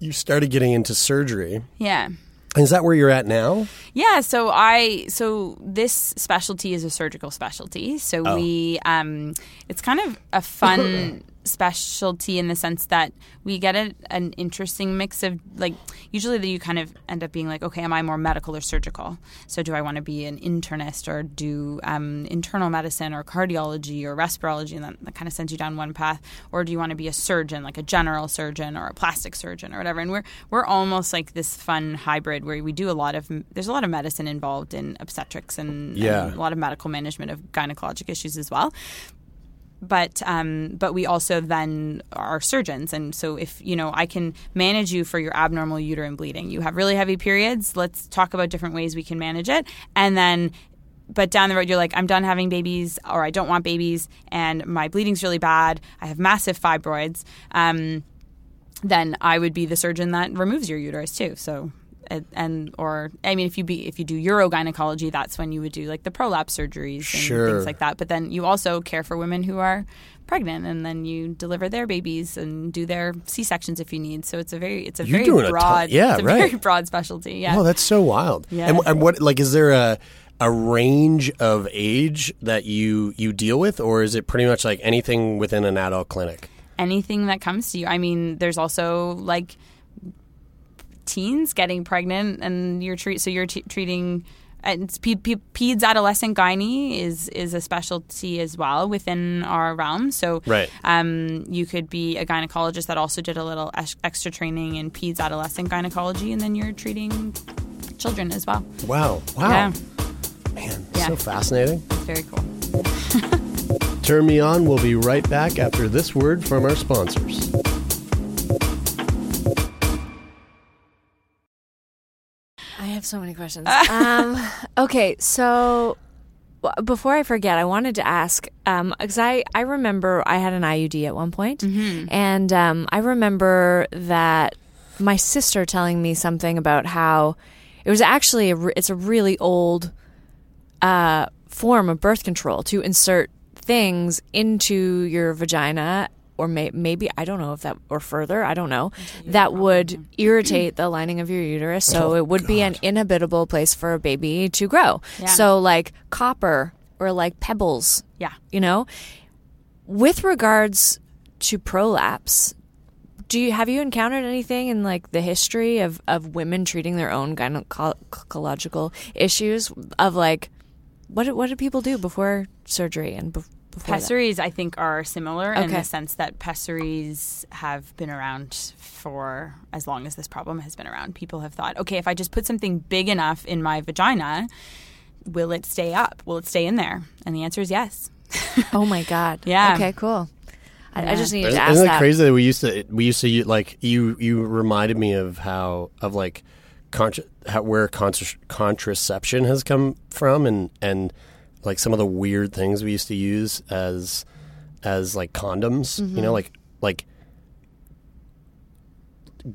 Speaker 1: you started getting into surgery.
Speaker 4: yeah
Speaker 1: Is that where you're at now?
Speaker 4: Yeah, so I so this specialty is a surgical specialty. So
Speaker 1: Oh.
Speaker 4: we um it's kind of a fun specialty in the sense that we get a, an interesting mix of like usually that you kind of end up being like okay am I more medical or surgical? So do I want to be an internist or do um, internal medicine or cardiology or respirology and that, that kind of sends you down one path? Or do you want to be a surgeon like a general surgeon or a plastic surgeon or whatever? And we're we're almost like this fun hybrid where we do a lot of there's a lot of medicine involved in obstetrics and,
Speaker 1: Yeah.
Speaker 4: and a lot of medical management of gynecologic issues as well but um, but we also then are surgeons, and so if you know I can manage you for your abnormal uterine bleeding, you have really heavy periods. Let's talk about different ways we can manage it, and then. But down the road, you're like, I'm done having babies, or I don't want babies, and my bleeding's really bad. I have massive fibroids. Um, then I would be the surgeon that removes your uterus too. So, and, and or I mean, if you be if you do urogynecology, that's when you would do like the prolapse surgeries and
Speaker 1: Sure.
Speaker 4: things like that. But then you also care for women who are pregnant, and then you deliver their babies and do their C sections if you need. So it's a very it's a
Speaker 1: You're
Speaker 4: very
Speaker 1: doing a
Speaker 4: broad
Speaker 1: yeah,
Speaker 4: it's a
Speaker 1: right.
Speaker 4: very broad specialty. Yeah.
Speaker 1: Oh, that's so wild.
Speaker 4: Yeah.
Speaker 1: And, and what like is there a a range of age that you you deal with, or is it pretty much like anything within an adult clinic?
Speaker 4: anything that comes to you. I mean, there's also like teens getting pregnant, and you're treat so you're t- treating. And pe- pe- peds adolescent gynae is is a specialty as well within our realm. So
Speaker 1: Right.
Speaker 4: um, you could be a gynecologist that also did a little ex- extra training in peds adolescent gynecology, and then you're treating children as well.
Speaker 1: Wow. Wow.
Speaker 4: Yeah,
Speaker 1: Man,
Speaker 4: Yeah.
Speaker 1: so fascinating.
Speaker 4: it's very cool.
Speaker 1: Turn me on. We'll be right back after this word from our sponsors.
Speaker 3: Have so many questions. um, okay, so before I forget, I wanted to ask because I I remember I had an IUD at one point, and um, I remember that my sister telling me something about how it was actually a re- it's a really old uh, form of birth control to insert things into your vagina or may- maybe I don't know if that or further I don't know that would irritate the lining of your uterus. So oh, it would be an inhabitable place for a baby to grow.
Speaker 4: Yeah.
Speaker 3: so like copper or like pebbles
Speaker 4: Yeah.
Speaker 3: you know? With regards to prolapse do you have you encountered anything in like the history of, of women treating their own gynecological issues of like what do, what do people do before surgery and bef- before that?
Speaker 4: Pessaries, I think, are similar in the sense that pessaries have been around for as long as this problem has been around. People have thought, okay, if I just put something big enough in my vagina, will it stay up? Will it stay in there? And the answer is yes.
Speaker 3: oh my god
Speaker 4: Yeah.
Speaker 3: okay cool I, I just needed
Speaker 1: Isn't
Speaker 3: to ask
Speaker 1: isn't it
Speaker 3: that
Speaker 1: crazy that we used to we used to like you you reminded me of how of like contra, how, where contra, contraception has come from and and like some of the weird things we used to use as as like condoms you know mm-hmm. like like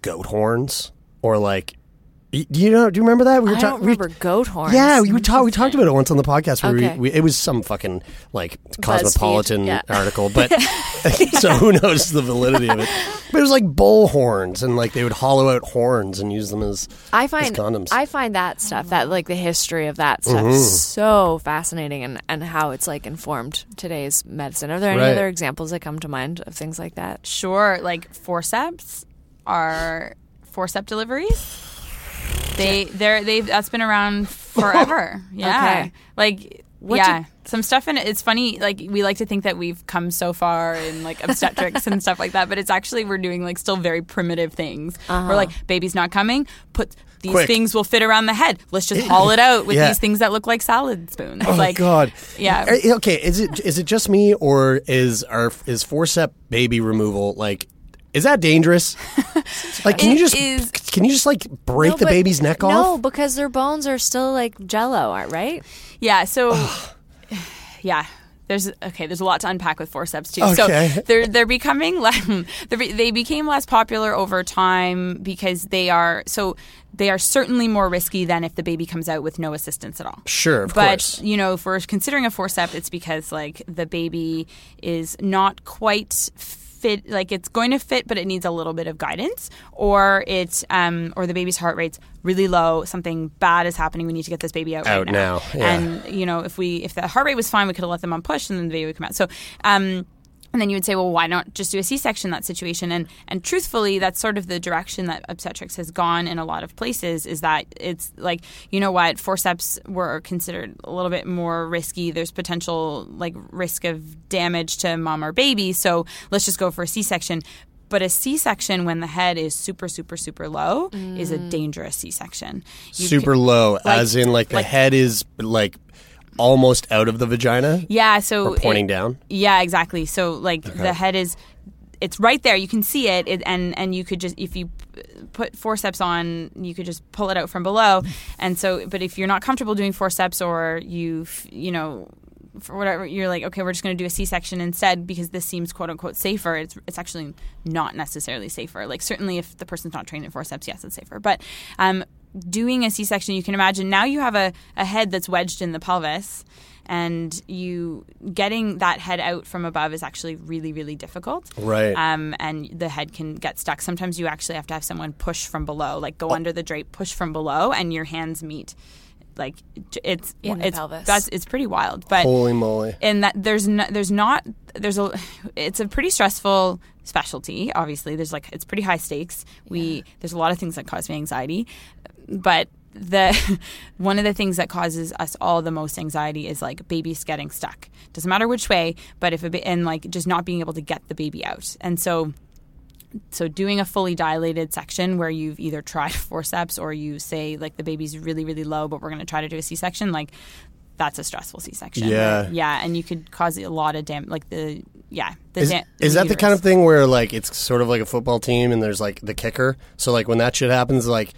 Speaker 1: goat horns or like Do you know? Do you remember that? We
Speaker 3: I
Speaker 1: ta-
Speaker 3: don't
Speaker 1: we-
Speaker 3: remember goat horns.
Speaker 1: Yeah, we, we talked. We talked about it once on the podcast. Where
Speaker 3: Okay.
Speaker 1: we, we, it was some fucking like cosmopolitan
Speaker 3: yeah.
Speaker 1: article, but so who knows the validity of it? But it was like bull horns, and like they would hollow out horns and use them as
Speaker 3: I find
Speaker 1: condoms.
Speaker 3: I find that stuff that like the history of that stuff
Speaker 1: Mm-hmm.
Speaker 3: so fascinating and, and how it's like informed today's medicine. Are there any
Speaker 1: Right.
Speaker 3: other examples that come to mind of things like that?
Speaker 4: Sure, like forceps are forceps deliveries. They they're they that's been around forever. Yeah.
Speaker 3: Okay.
Speaker 4: Like
Speaker 3: What
Speaker 4: yeah. Some stuff in it. It's funny. Like we like to think that we've come so far in like obstetrics and stuff like that, but it's actually we're doing like still very primitive things. We're like baby's not coming. Put these
Speaker 1: Quick.
Speaker 4: things will fit around the head. Let's just haul it out with
Speaker 1: Yeah.
Speaker 4: these things that look like salad spoons.
Speaker 1: Oh
Speaker 4: like
Speaker 1: God!
Speaker 4: yeah.
Speaker 1: Uh, Okay, is it is it just me or is our is forcep baby removal like? Is that dangerous? like, can you just
Speaker 4: is-
Speaker 1: can you just like break
Speaker 3: No,
Speaker 1: the
Speaker 3: but-
Speaker 1: baby's neck off?
Speaker 3: No,
Speaker 1: off?
Speaker 3: because their bones are still like jello, uh, right?
Speaker 4: Yeah. So, yeah. There's okay. There's a lot to unpack with forceps too.
Speaker 1: Okay.
Speaker 4: So they're they're becoming less. They're, be- they became less popular over time because they are so they are certainly more risky than if the baby comes out with no assistance at all.
Speaker 1: Sure, of
Speaker 4: but
Speaker 1: course.
Speaker 4: you know, if we're considering a forceps, it's because like the baby is not quite fit like it's going to fit but it needs a little bit of guidance or it um or the baby's heart rate's really low something bad is happening we need to get this baby out,
Speaker 1: Out
Speaker 4: right now,
Speaker 1: now, yeah.
Speaker 4: and you know if we if the heart rate was fine we could have let them on push and then the baby would come out so um and then you would say, well, why not just do a C-section in that situation? And and truthfully, that's sort of the direction that obstetrics has gone in a lot of places. Is that it's like you know what forceps were considered a little bit more risky. There's potential like risk of damage to mom or baby, so let's just go for a C-section. But a C-section when the head is super, super, super low is a mm. dangerous C-section. You
Speaker 1: Super
Speaker 4: ca-
Speaker 1: low,
Speaker 4: like-
Speaker 1: as in like the
Speaker 4: like-
Speaker 1: head is like almost out of the vagina
Speaker 4: Yeah, so
Speaker 1: or pointing
Speaker 4: it-
Speaker 1: down.
Speaker 4: Yeah, exactly. So like the head is it's right there. You can see it, it and and you could just if you put forceps on, you could just pull it out from below. And so but if you're not comfortable doing forceps or you you know for whatever you're like okay we're just going to do a c-section instead because this seems quote unquote safer it's it's actually not necessarily safer like certainly if the person's not trained in forceps yes it's safer but um doing a c-section you can imagine now you have a, a head that's wedged in the pelvis and you getting that head out from above is actually really really difficult.
Speaker 1: Right.
Speaker 4: um, and the head can get stuck. Sometimes you actually have to have someone push from below like go under the drape push from below and your hands meet like it's
Speaker 3: In the
Speaker 4: it's
Speaker 3: pelvis.
Speaker 4: that's it's pretty wild but
Speaker 1: Holy moly!
Speaker 4: and that there's no, there's not there's a it's a pretty stressful specialty obviously. There's like it's pretty high stakes. We there's a lot of things that cause me anxiety but the one of the things that causes us all the most anxiety is like babies getting stuck doesn't matter which way but if a ba- and like just not being able to get the baby out and so so doing a fully dilated section where you've either tried forceps or you say like the baby's really really low but we're going to try to do a c-section like that's a stressful c-section
Speaker 1: Yeah.
Speaker 4: yeah and you could cause a lot of damage like the yeah the
Speaker 1: Is,
Speaker 4: da-
Speaker 1: is that the kind of thing where like it's sort of like a football team and there's like the kicker? So like when that shit happens, like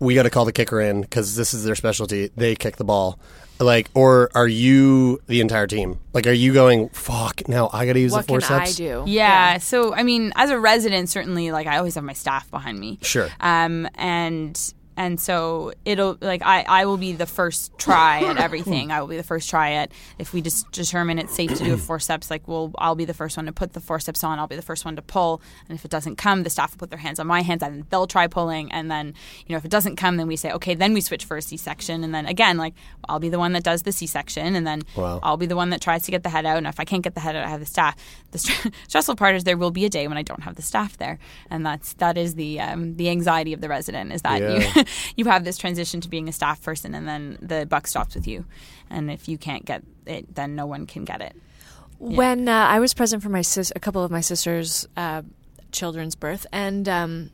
Speaker 1: we got to call the kicker in because this is their specialty. They kick the ball. Like, or are you the entire team? Like, are you going? Fuck! Now I got to use
Speaker 3: What
Speaker 1: the
Speaker 3: can
Speaker 1: forceps.
Speaker 3: I do?
Speaker 4: yeah, so I mean, as a resident, certainly, like I always have my staff behind me.
Speaker 1: Sure.
Speaker 4: Um, and and so it'll like I, I will be the first try at everything. I will be the first try at if we just determine it's safe to do a forceps. Like, well, I'll be the first one to put the forceps on. I'll be the first one to pull. And if it doesn't come, the staff will put their hands on my hands and they'll try pulling. And then you know if it doesn't come, then we say okay, then we switch for a C-section. And then again, like I'll be the one that does the C-section, and then
Speaker 1: Wow.
Speaker 4: I'll be the one that tries to get the head out. And if I can't get the head out, I have the staff. The str- stressful part is there will be a day when I don't have the staff there, and that's that is the um, the anxiety of the resident is that
Speaker 1: Yeah.
Speaker 4: you you have this transition to being a staff person, and then the buck stops with you. And if you can't get it, then no one can get it.
Speaker 3: When uh, I was present for my sis, a couple of my sisters' uh, children's birth, and um,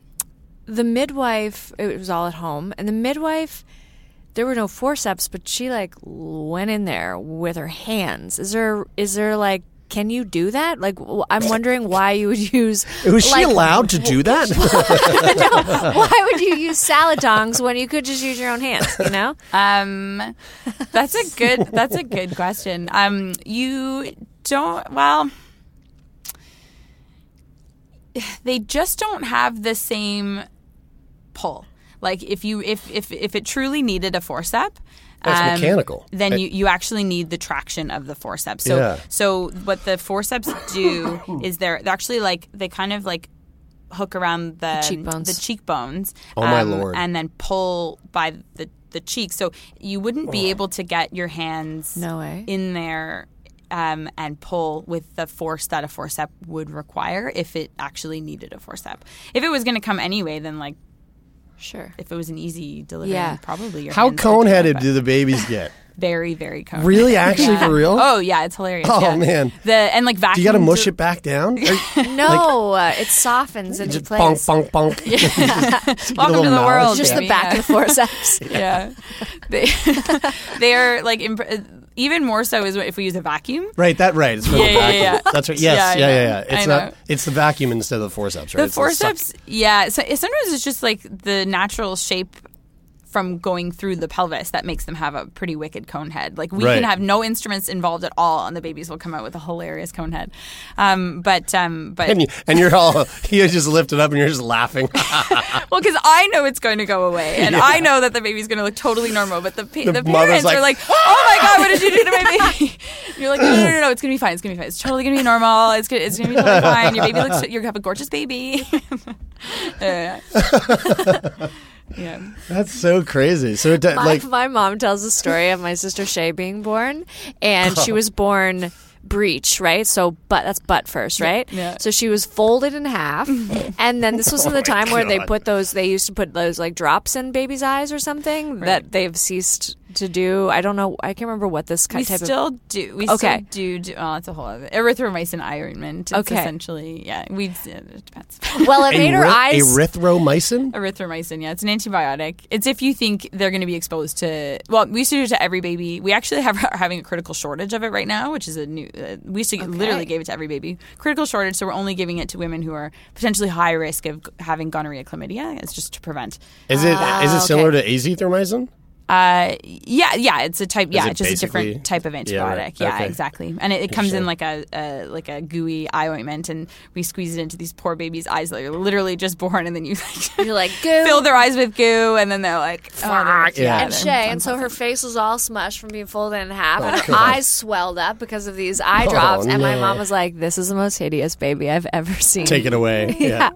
Speaker 3: the midwife, it was all at home, and the midwife, there were no forceps, but she like went in there with her hands. Is there, is there like, can you do that? Like, I'm wondering why you would use.
Speaker 1: Was she allowed to do that?
Speaker 3: no, why would you use salad tongs when you could just use your own hands? You know.
Speaker 4: Um, that's a good that's a good question. Um, you don't well. They just don't have the same pull. Like if you if if if it truly needed a forcep.
Speaker 1: That's
Speaker 4: um,
Speaker 1: mechanical.
Speaker 4: Then
Speaker 1: I-
Speaker 4: you, you actually need the traction of the forceps. So
Speaker 1: Yeah.
Speaker 4: so what the forceps do is they're they're actually like they kind of like hook around the
Speaker 3: cheekbones.
Speaker 4: the cheekbones.
Speaker 1: Oh, my
Speaker 4: um,
Speaker 1: lord.
Speaker 4: And then pull by the the cheeks. So you wouldn't
Speaker 1: Oh.
Speaker 4: be able to get your hands
Speaker 3: No way.
Speaker 4: in there um, and pull with the force that a forcep would require if it actually needed a forcep. If it was going to come anyway, then like
Speaker 3: Sure.
Speaker 4: if it was an easy delivery,
Speaker 3: Yeah.
Speaker 4: probably your
Speaker 1: How
Speaker 4: hands would do it,
Speaker 1: cone-headed do the babies get?
Speaker 4: very very cone.
Speaker 1: Really, actually, for real?
Speaker 4: Oh yeah, it's hilarious.
Speaker 1: Oh,
Speaker 4: yeah.
Speaker 1: man.
Speaker 4: the and like vacuum.
Speaker 1: Do you got to mush
Speaker 4: to-
Speaker 1: it back down? Or
Speaker 3: No, uh, it softens into
Speaker 1: just
Speaker 3: place.
Speaker 1: bonk, bonk, bonk.
Speaker 4: Welcome to the
Speaker 1: mouth.
Speaker 4: world.
Speaker 3: Just the back
Speaker 4: yeah.
Speaker 3: of the forceps.
Speaker 4: yeah. They they are like imp- even more so is if we use a vacuum.
Speaker 1: Right, that right. It's for
Speaker 4: Yeah,
Speaker 1: the
Speaker 4: yeah,
Speaker 1: vacuum.
Speaker 4: yeah.
Speaker 1: That's right. Yes,
Speaker 4: Yeah,
Speaker 1: yeah, yeah,
Speaker 4: yeah.
Speaker 1: It's not. It's the vacuum instead of the forceps, right?
Speaker 4: The
Speaker 1: It's
Speaker 4: forceps, yeah. So sometimes it's just like the natural shape from going through the pelvis that makes them have a pretty wicked cone head. Like we
Speaker 1: Right.
Speaker 4: can have no instruments involved at all, and the babies will come out with a hilarious cone head. Um, but um, but
Speaker 1: And, you, and you're all you just lift it up and you're just laughing.
Speaker 4: well, because I know it's going to go away, and I know that the baby's going to look totally normal. But the pa-
Speaker 1: The
Speaker 4: the, parents
Speaker 1: like,
Speaker 4: are like, "Oh my god, what did you do to my baby?" You're like, "No, no, no, no, it's going to be fine. It's going to be fine. It's totally going to be normal. It's gonna, it's going to be totally fine. Your baby looks. You have a gorgeous baby." yeah. Yeah.
Speaker 1: That's so crazy. So it,
Speaker 3: My,
Speaker 1: like
Speaker 3: my mom tells the story of my sister Shay being born, and she oh. was born breech, right? So, butt that's butt first, right?
Speaker 4: Yeah.
Speaker 3: So she was folded in half, and then this was in oh the time where they put those. They used to put those like drops in babies' eyes or something that they've ceased to do. I don't know. I can't remember what this ki-
Speaker 4: We
Speaker 3: type
Speaker 4: still
Speaker 3: of.
Speaker 4: do. We
Speaker 3: Okay.
Speaker 4: still do. do oh, it's a whole other erythromycin ointment. It's
Speaker 3: Okay.
Speaker 4: essentially yeah. We it depends.
Speaker 3: Well, it made her eyes.
Speaker 1: erythromycin.
Speaker 4: Erythromycin, yeah, it's an antibiotic. It's if you think they're going to be exposed to. Well, we used to do it to every baby. We actually have are having a critical shortage of it right now, which is a new. Uh, we used to literally gave it to every baby. Critical shortage, so we're only giving it to women who are potentially high risk of having gonorrhea, chlamydia. It's just to prevent.
Speaker 1: Is it is
Speaker 3: Ah,
Speaker 1: it similar to azithromycin?
Speaker 4: Uh, yeah, yeah, it's a type. Yeah,
Speaker 1: it
Speaker 4: it's just a different type of antibiotic.
Speaker 1: Yeah, right.
Speaker 4: Yeah,
Speaker 1: Okay.
Speaker 4: exactly. And it, it comes in like a, a like a gooey eye ointment, and we squeeze it into these poor babies' eyes that are literally just born, and then you like
Speaker 3: You're like goo.
Speaker 4: fill their eyes with goo, and then they're like, oh, they're-
Speaker 1: Yeah.
Speaker 3: and Shay, and so her face was all smushed from being folded in half, and her eyes swelled up because of these eye drops. and my mom was like, "This is the most hideous baby I've ever seen."
Speaker 1: Take it away. Yeah.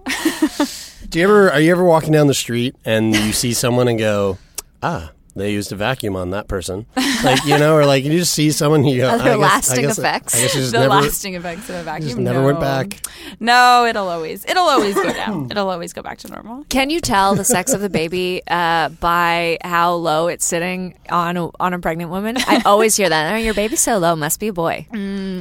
Speaker 1: Do you ever are you ever walking down the street and you see someone and go, ah, they used a vacuum on that person, like you know, or like you just see someone you go,
Speaker 3: Other
Speaker 1: I guess, I
Speaker 3: lasting
Speaker 1: guess,
Speaker 3: effects?
Speaker 1: I guess just
Speaker 4: the
Speaker 1: never,
Speaker 4: lasting effects of a vacuum.
Speaker 1: just never went back.
Speaker 4: No, it'll always it'll always go down. It'll always go back to normal.
Speaker 3: Can you tell the sex of the baby uh, by how low it's sitting on a, on a pregnant woman? I always hear that. Oh, your baby's so low, must be a boy.
Speaker 4: No,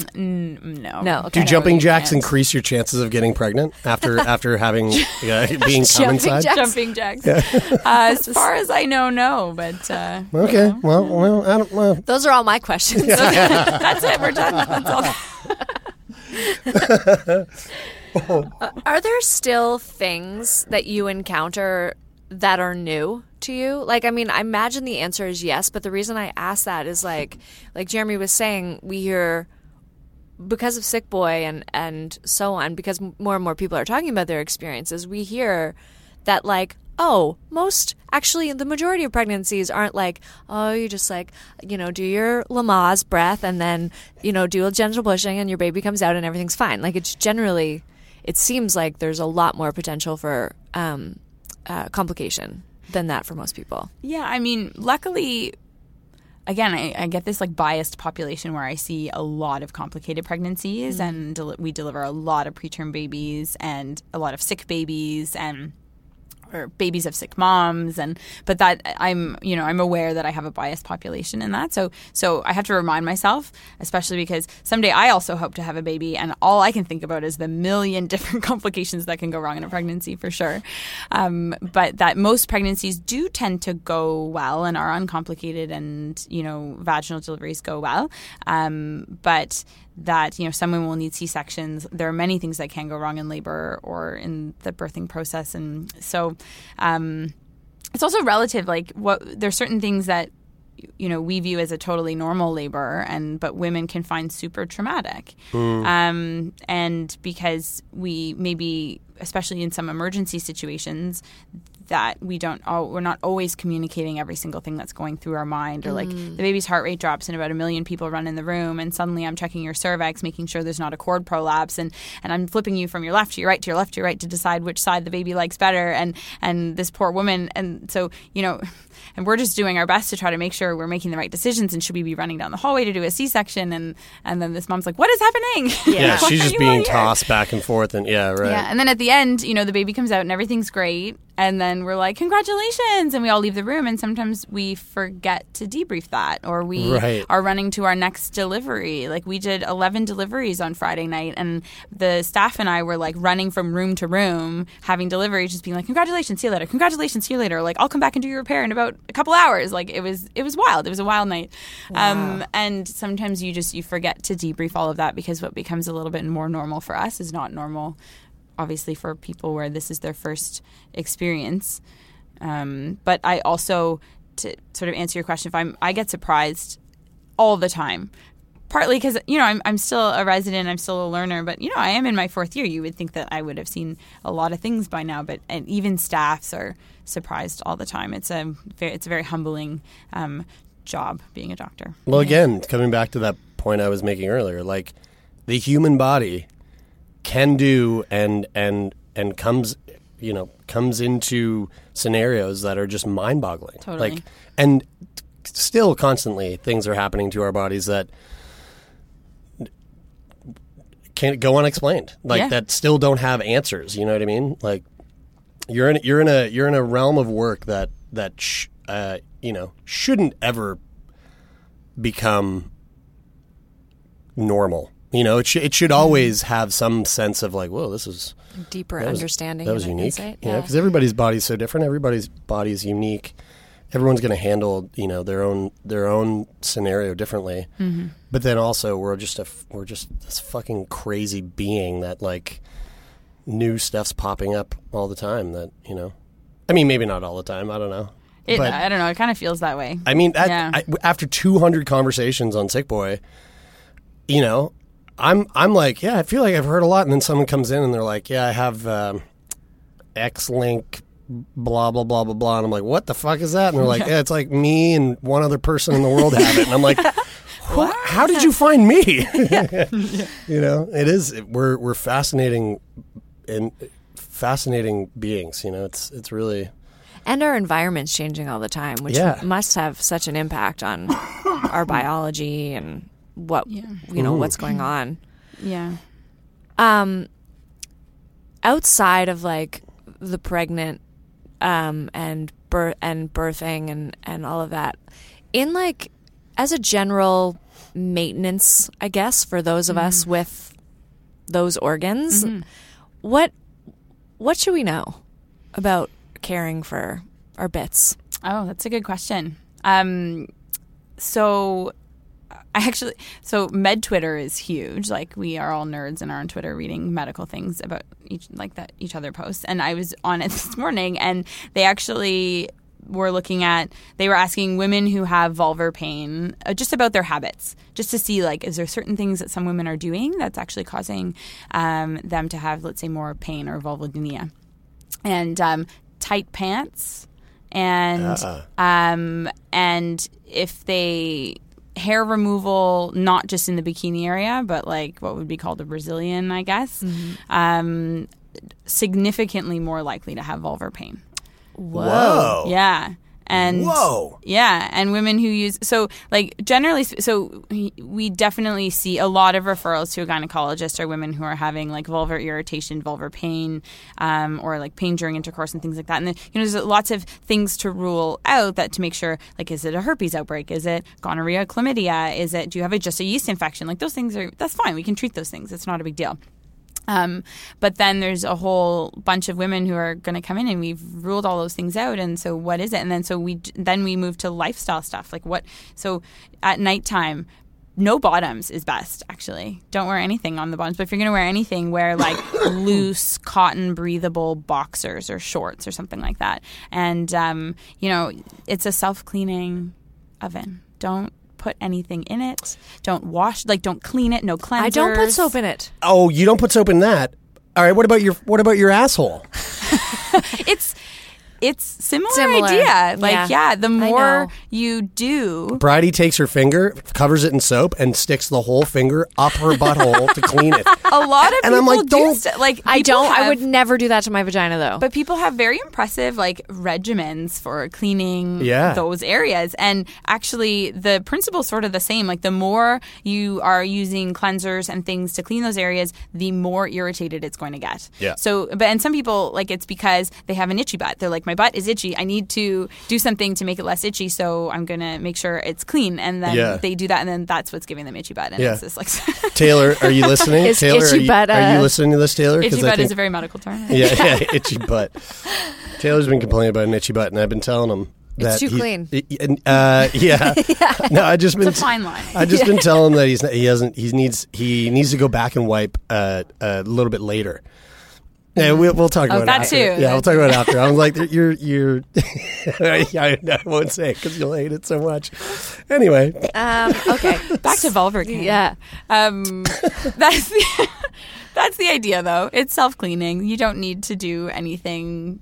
Speaker 3: No, okay.
Speaker 1: Do jumping
Speaker 4: you
Speaker 1: jacks
Speaker 4: can't.
Speaker 1: increase your chances of getting pregnant after after having uh, being cum
Speaker 3: Jumping
Speaker 1: inside?
Speaker 3: jacks?
Speaker 4: jumping jacks. uh, as far as I know, no. But uh,
Speaker 1: Okay, well, well, I don't. Well,
Speaker 3: Those are all my questions.
Speaker 4: that's it. We're done. That's all.
Speaker 3: Are there still things that you encounter that are new to you? Like, I mean, I imagine the answer is yes, but the reason I ask that is like, like Jeremie was saying, we hear because of sick boy and and so on, because more and more people are talking about their experiences. We hear that like. Oh, most actually, the majority of pregnancies aren't like, oh, you just like, you know, do your Lamaze breath and then, you know, do a gentle pushing and your baby comes out and everything's fine. Like, it's generally, it seems like there's a lot more potential for um, uh, complication than that for most people.
Speaker 4: Yeah, I mean, luckily, again, I, I get this like biased population where I see a lot of complicated pregnancies, and del- we deliver a lot of preterm babies and a lot of sick babies and or babies of sick moms and but that I'm you know I'm aware that I have a biased population in that. So so I have to remind myself especially because someday I also hope to have a baby and all I can think about is the million different complications that can go wrong in a pregnancy for sure. Um, but that most pregnancies do tend to go well and are uncomplicated and you know vaginal deliveries go well. Um, but that you know someone will need c-sections. There are many things that can go wrong in labor or in the birthing process. And so um, it's also relative like what there's certain things that you know we view as a totally normal labor and but women can find super traumatic. Um, and because we maybe especially in some emergency situations that we don't all, we're not always communicating every single thing that's going through our mind or like
Speaker 3: Mm.
Speaker 4: the baby's heart rate drops and about a million people run in the room and suddenly I'm checking your cervix making sure there's not a cord prolapse and and I'm flipping you from your left to your right to your left to your right to decide which side the baby likes better and and this poor woman. And so you know and we're just doing our best to try to make sure we're making the right decisions and should we be running down the hallway to do a C-section? And and then this mom's like what is happening?
Speaker 1: Yeah,
Speaker 4: Why
Speaker 1: she's just being tossed back and forth, and yeah, right.
Speaker 4: Yeah, and then at the end, you know, the baby comes out and everything's great, and then we're like, "Congratulations!" and we all leave the room, and sometimes we forget to debrief that, or we
Speaker 1: Right.
Speaker 4: are running to our next delivery. Like we did eleven deliveries on Friday night, and the staff and I were like running from room to room, having deliveries, just being like, "Congratulations, see you later. Congratulations, see you later." Like I'll come back and do your repair in about a couple hours. Like it was, it was wild. It was a wild night. Um, and sometimes you just you forget to debrief all of that because what becomes a little bit more normal for us is not normal obviously for people where this is their first experience. Um, but I also, to sort of answer your question, if I'm, I get surprised all the time. Partly because you know I'm, I'm still a resident, I'm still a learner, but you know I am in my fourth year. You would think that I would have seen a lot of things by now, but and even staffs are surprised all the time. It's a it's a very humbling um, job being a doctor.
Speaker 1: Well, again, coming back to that point I was making earlier, like the human body can do and and and comes, you know, comes into scenarios that are just mind-boggling.
Speaker 4: Totally.
Speaker 1: Like, and still constantly things are happening to our bodies that can't go unexplained. Like
Speaker 4: Yeah.
Speaker 1: that still don't have answers. You know what I mean? Like you're in you're in a you're in a realm of work that that sh- uh, you know shouldn't ever become normal. You know, it should it should always have some sense of like, whoa, this is
Speaker 3: Deeper
Speaker 1: that was,
Speaker 3: understanding.
Speaker 1: That was unique.
Speaker 3: Insight.
Speaker 1: You know,
Speaker 3: Yeah.
Speaker 1: because everybody's body's so different. Everybody's body is unique. Everyone's going to handle you know their own their own scenario differently. Mm-hmm. But then also we're just a f- we're just this fucking crazy being that like new stuff's popping up all the time. That you know, I mean, maybe not all the time. I don't know.
Speaker 4: It,
Speaker 1: But-
Speaker 4: I don't know. It kind of feels that way.
Speaker 1: I mean, at,
Speaker 4: Yeah.
Speaker 1: I, after 200 conversations on Sick Boy, you know, I'm I'm like, yeah, I feel like I've heard a lot, and then someone comes in and they're like, yeah, I have um, X link, blah blah blah blah blah, and I'm like, what the fuck is that? And they're like, yeah, it's like me and one other person in the world have it, and I'm like. "Who- How did you find me? you know, it is. We're we're fascinating, and fascinating beings. You know, it's it's really
Speaker 3: And our environment's changing all the time, which
Speaker 1: Yeah.
Speaker 3: must have such an impact on our biology and what you know what's going on.
Speaker 4: Yeah.
Speaker 3: Um, outside of like the pregnant, um, and birth and birthing and and all of that, in like as a general maintenance, I guess for those of us with those organs, what what should we know about caring for our bits?
Speaker 4: Oh, that's a good question. Um, so I actually, so med Twitter is huge. Like we are all nerds and are on Twitter reading medical things about each, like that each other posts. And I was on it this morning, and they actually were looking at. They were asking women who have vulvar pain uh, just about their habits, just to see like is there certain things that some women are doing that's actually causing um, them to have, let's say, more pain or vulvodynia, and um, tight pants and um, and if they hair removal not just in the bikini area but like what would be called a brazilian i guess um, significantly more likely to have vulvar pain.
Speaker 1: Whoa,
Speaker 4: yeah and
Speaker 1: Whoa.
Speaker 4: yeah and women who use so like generally so we- definitely see a lot of referrals to a gynecologist are women who are having like vulvar irritation vulvar pain um, or like pain during intercourse and things like that. And then you know there's lots of things to rule out that to make sure like is it a herpes outbreak? Is it gonorrhea chlamydia? Is it do you have a, just a yeast infection? Like those things are that's fine. We can treat those things. It's not a big deal um, but then there's a whole bunch of women who are going to come in, and we've ruled all those things out. And so, what is it? And then so we then we move to lifestyle stuff, like what. So at nighttime, no bottoms is best. Actually, don't wear anything on the bottoms. But if you're going to wear anything, wear like loose cotton breathable boxers or shorts or something like that. And um, you know, it's a self cleaning oven. Don't put anything in it. Don't wash, like don't clean it. No cleansers.
Speaker 3: I don't put soap in it.
Speaker 1: Oh, you don't put soap in that. All right. What about your What about your asshole?
Speaker 4: it's it's similar,
Speaker 3: Similar.
Speaker 4: idea. Like,
Speaker 3: Yeah.
Speaker 4: yeah, the more you do,
Speaker 1: Bridie takes her finger, covers it in soap, and sticks the whole finger up her butthole to clean it.
Speaker 4: a lot of
Speaker 1: And
Speaker 4: people
Speaker 1: I'm like,
Speaker 4: do
Speaker 1: don't-
Speaker 4: st- like
Speaker 3: I
Speaker 4: people
Speaker 3: don't. I would never do that to my vagina though.
Speaker 4: But people have very impressive like regimens for cleaning
Speaker 1: Yeah.
Speaker 4: those areas. And actually the principle's sort of the same. Like the more you are using cleansers and things to clean those areas, the more irritated it's going to get.
Speaker 1: Yeah.
Speaker 4: So but and some people like it's because they have an itchy butt. They're like, My butt is itchy. I need to do something to make it less itchy, so I'm gonna make sure it's clean. And then
Speaker 1: Yeah.
Speaker 4: they do that and then that's what's giving them itchy butt. And
Speaker 1: Yeah.
Speaker 4: it's just like
Speaker 1: Taylor, are you listening?
Speaker 3: Is
Speaker 1: Taylor,
Speaker 3: itchy
Speaker 1: are you,
Speaker 3: butt,
Speaker 1: are you
Speaker 3: uh,
Speaker 1: listening to this, Taylor?
Speaker 4: itchy
Speaker 1: I
Speaker 4: butt is a very medical term.
Speaker 1: yeah, yeah, itchy butt. Taylor's been complaining about an itchy butt, and I've been telling him that
Speaker 3: too
Speaker 1: he-
Speaker 3: clean.
Speaker 1: y- y- uh, yeah. No, I just been.
Speaker 4: It's a fine line.
Speaker 1: I just been telling him that he's not, he hasn't. He needs he nees to go back and wipe uh, a little bit later. Yeah, we'll, we'll talk about
Speaker 4: Oh, that
Speaker 1: it after.
Speaker 4: too.
Speaker 1: Yeah, we'll talk about it after. I'm like, you're you're. I, I won't say it because you'll hate it so much. Anyway,
Speaker 3: um, okay.
Speaker 4: Back to vulvar.
Speaker 3: Yeah.
Speaker 4: Um, that's the that's the idea, though. It's self cleaning. You don't need to do anything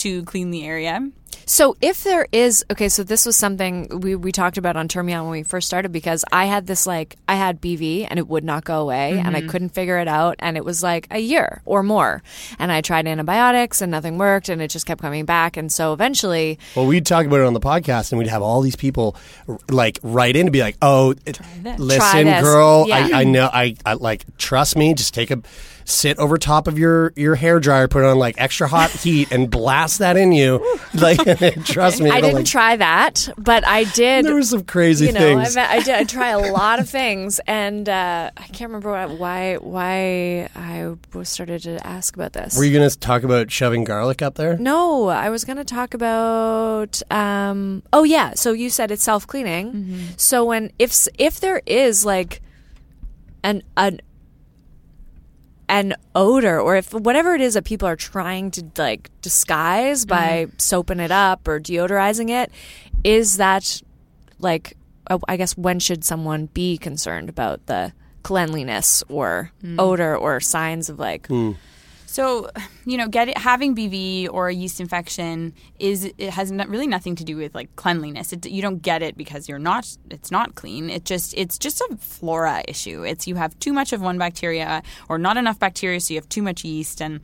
Speaker 4: to clean the area.
Speaker 3: So if there is okay, so this was something we, we talked about on Turn Me On when we first started because I had this like I had BV and it would not go away and I mm-hmm. couldn't figure it out and it was like a year or more and I tried antibiotics and nothing worked and it just kept coming back and so eventually
Speaker 1: well, we'd talk about it on the podcast, and we'd have all these people like write in to be like, "Oh, it,
Speaker 3: Try
Speaker 1: listen,
Speaker 3: this.
Speaker 1: girl,
Speaker 3: Yeah.
Speaker 1: I, I know, I, I like trust me. Just take a sit over top of your your hair dryer, put it on like extra hot heat, and blast that in you. Like, trust me,
Speaker 3: I didn't
Speaker 1: like,
Speaker 3: try that, but I did.
Speaker 1: There were some crazy
Speaker 3: you know,
Speaker 1: things.
Speaker 3: I, I did. I try a lot of things, and uh, I can't remember what, why why I started to ask about this.
Speaker 1: Were you going to talk about shoving garlic up there?
Speaker 3: No, I was going to talk about. Um, oh yeah, so you said it's self cleaning. So when if if there is like an an an odor or if whatever it is that people are trying to like disguise by soaping it up or deodorizing it, is that like uh, I guess when should someone be concerned about the cleanliness or odor or signs of like
Speaker 4: So, you know, having BV or a yeast infection is it has not, really nothing to do with like cleanliness. It, you don't get it because you're not it's not clean. It just it's just a flora issue. It's you have too much of one bacteria or not enough bacteria, so you have too much yeast and.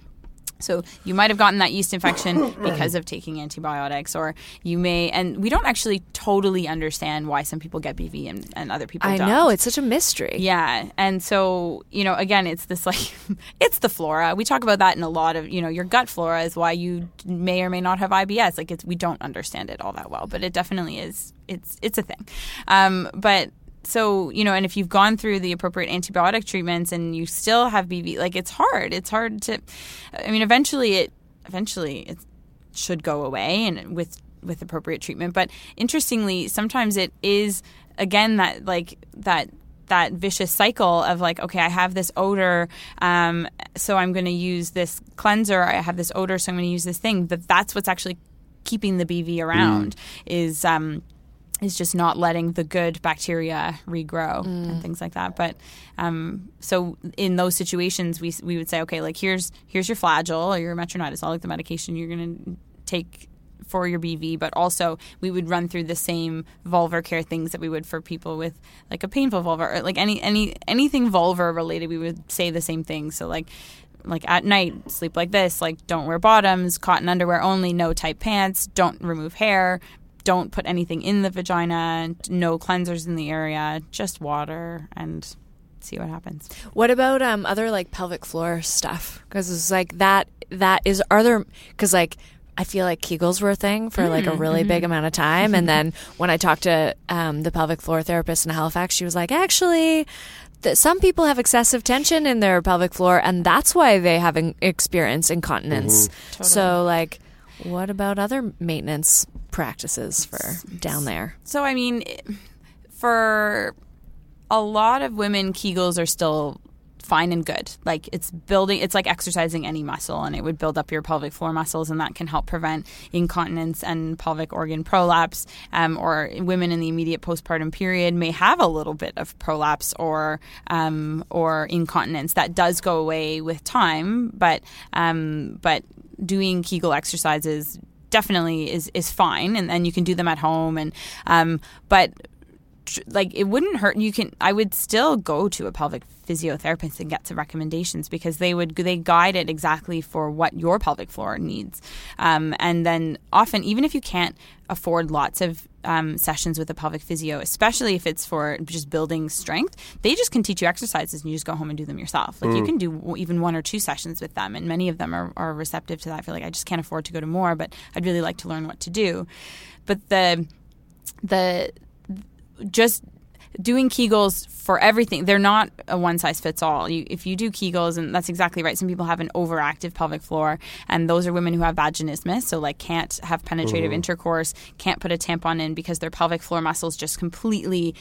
Speaker 4: So you might have gotten that yeast infection because of taking antibiotics, or you may, and we don't actually totally understand why some people get BV and, and other people
Speaker 3: I
Speaker 4: don't.
Speaker 3: know it's such a mystery.
Speaker 4: Yeah. And so, you know, again, it's this like, it's the flora. We talk about that in a lot of, you know, your gut flora is why you may or may not have IBS. Like, it's, we don't understand it all that well, but it definitely is, it's, it's a thing. Um, but, so you know and if you've gone through the appropriate antibiotic treatments and you still have bv like it's hard. It's hard to i mean eventually it eventually it should go away and with with appropriate treatment. But interestingly sometimes it is again that like that that vicious cycle of like okay i have this odor um, so i'm going to use this cleanser. I have this odor so i'm going to use this thing. But that's what's actually keeping the bv around is um, is just not letting the good bacteria regrow and things like that. But um, so in those situations, we we would say, okay, like here's here's your Flagyl or your metronidazole, all like the medication you're going to take for your BV, but also we would run through the same vulvar care things that we would for people with like a painful vulva or like any any anything vulvar related. We would say the same thing. So like like at night, sleep like this, like don't wear bottoms, cotton underwear only, no tight pants, don't remove hair, don't put anything in the vagina, no cleansers in the area, just water and see what happens.
Speaker 3: What about um other like pelvic floor stuff? Because it's like that. That is are there because like I feel like Kegels were a thing for like a really big amount of time, and then when I talked to um, the pelvic floor therapist in Halifax, she was like, actually. That some people have excessive tension in their pelvic floor, and that's why they have an experience incontinence. So, like, what about other maintenance practices for down there?
Speaker 4: So I mean, for a lot of women, Kegels are still fine and good. Like it's building, it's like exercising any muscle, and it would build up your pelvic floor muscles, and that can help prevent incontinence and pelvic organ prolapse. Um, or women in the immediate postpartum period may have a little bit of prolapse or um, or incontinence that does go away with time, but um, but doing Kegel exercises definitely is is fine, and then you can do them at home. And um, but like it wouldn't hurt. You can. I would still go to a pelvic physiotherapist and get some recommendations because they would they guide it exactly for what your pelvic floor needs. Um, and then often, even if you can't afford lots of um, sessions with a pelvic physio, especially if it's for just building strength, they just can teach you exercises and you just go home and do them yourself. Like you can do even one or two sessions with them, and many of them are, are receptive to that. I feel like I just can't afford to go to more, but I'd really like to learn what to do. But the the just doing Kegels for everything. They're not a one size fits all. You, if you do Kegels, and that's exactly right. Some people have an overactive pelvic floor, and those are women who have vaginismus, so like can't have penetrative mm-hmm. intercourse, can't put a tampon in because their pelvic floor muscles just completely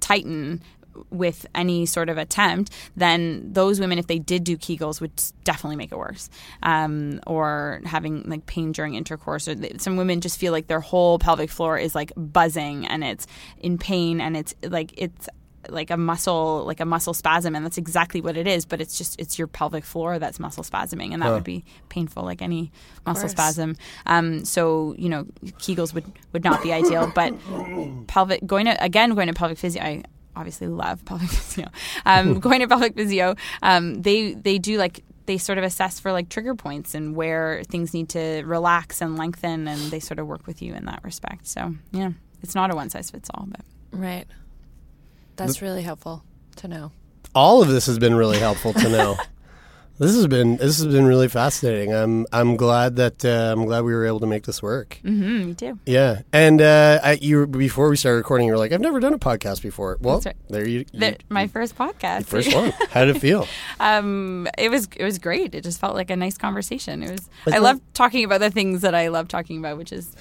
Speaker 4: tighten with any sort of attempt, then those women, if they did do Kegels, would definitely make it worse. Um, or having like pain during intercourse, or they, some women just feel like their whole pelvic floor is like buzzing and it's in pain and it's like it's like a muscle like a muscle spasm. And that's exactly what it is but it's just it's your pelvic floor that's muscle spasming. And that would be painful like any muscle spasm. Um, so you know kegels would would not be ideal. But pelvic going to again going to pelvic physio I obviously love pelvic physio um, going to pelvic physio um, they they do like they sort of assess for like trigger points and where things need to relax and lengthen and they sort of work with you in that respect so yeah it's not a one size fits all but
Speaker 3: Right. That's really helpful to know.
Speaker 1: All of this has been really helpful to know. this has been this has been really fascinating. I'm I'm glad that uh, I'm glad we were able to make this work.
Speaker 4: mm-hmm, me too
Speaker 1: Yeah, and uh, I, you before we started recording, you were like, "I've never done a podcast before." Well,
Speaker 4: That's right.
Speaker 1: there you, you
Speaker 4: the, my first podcast
Speaker 1: first one. How did it feel?
Speaker 4: um, it was it was great. It just felt like a nice conversation. It was. I love talking about the things that I love talking about, which is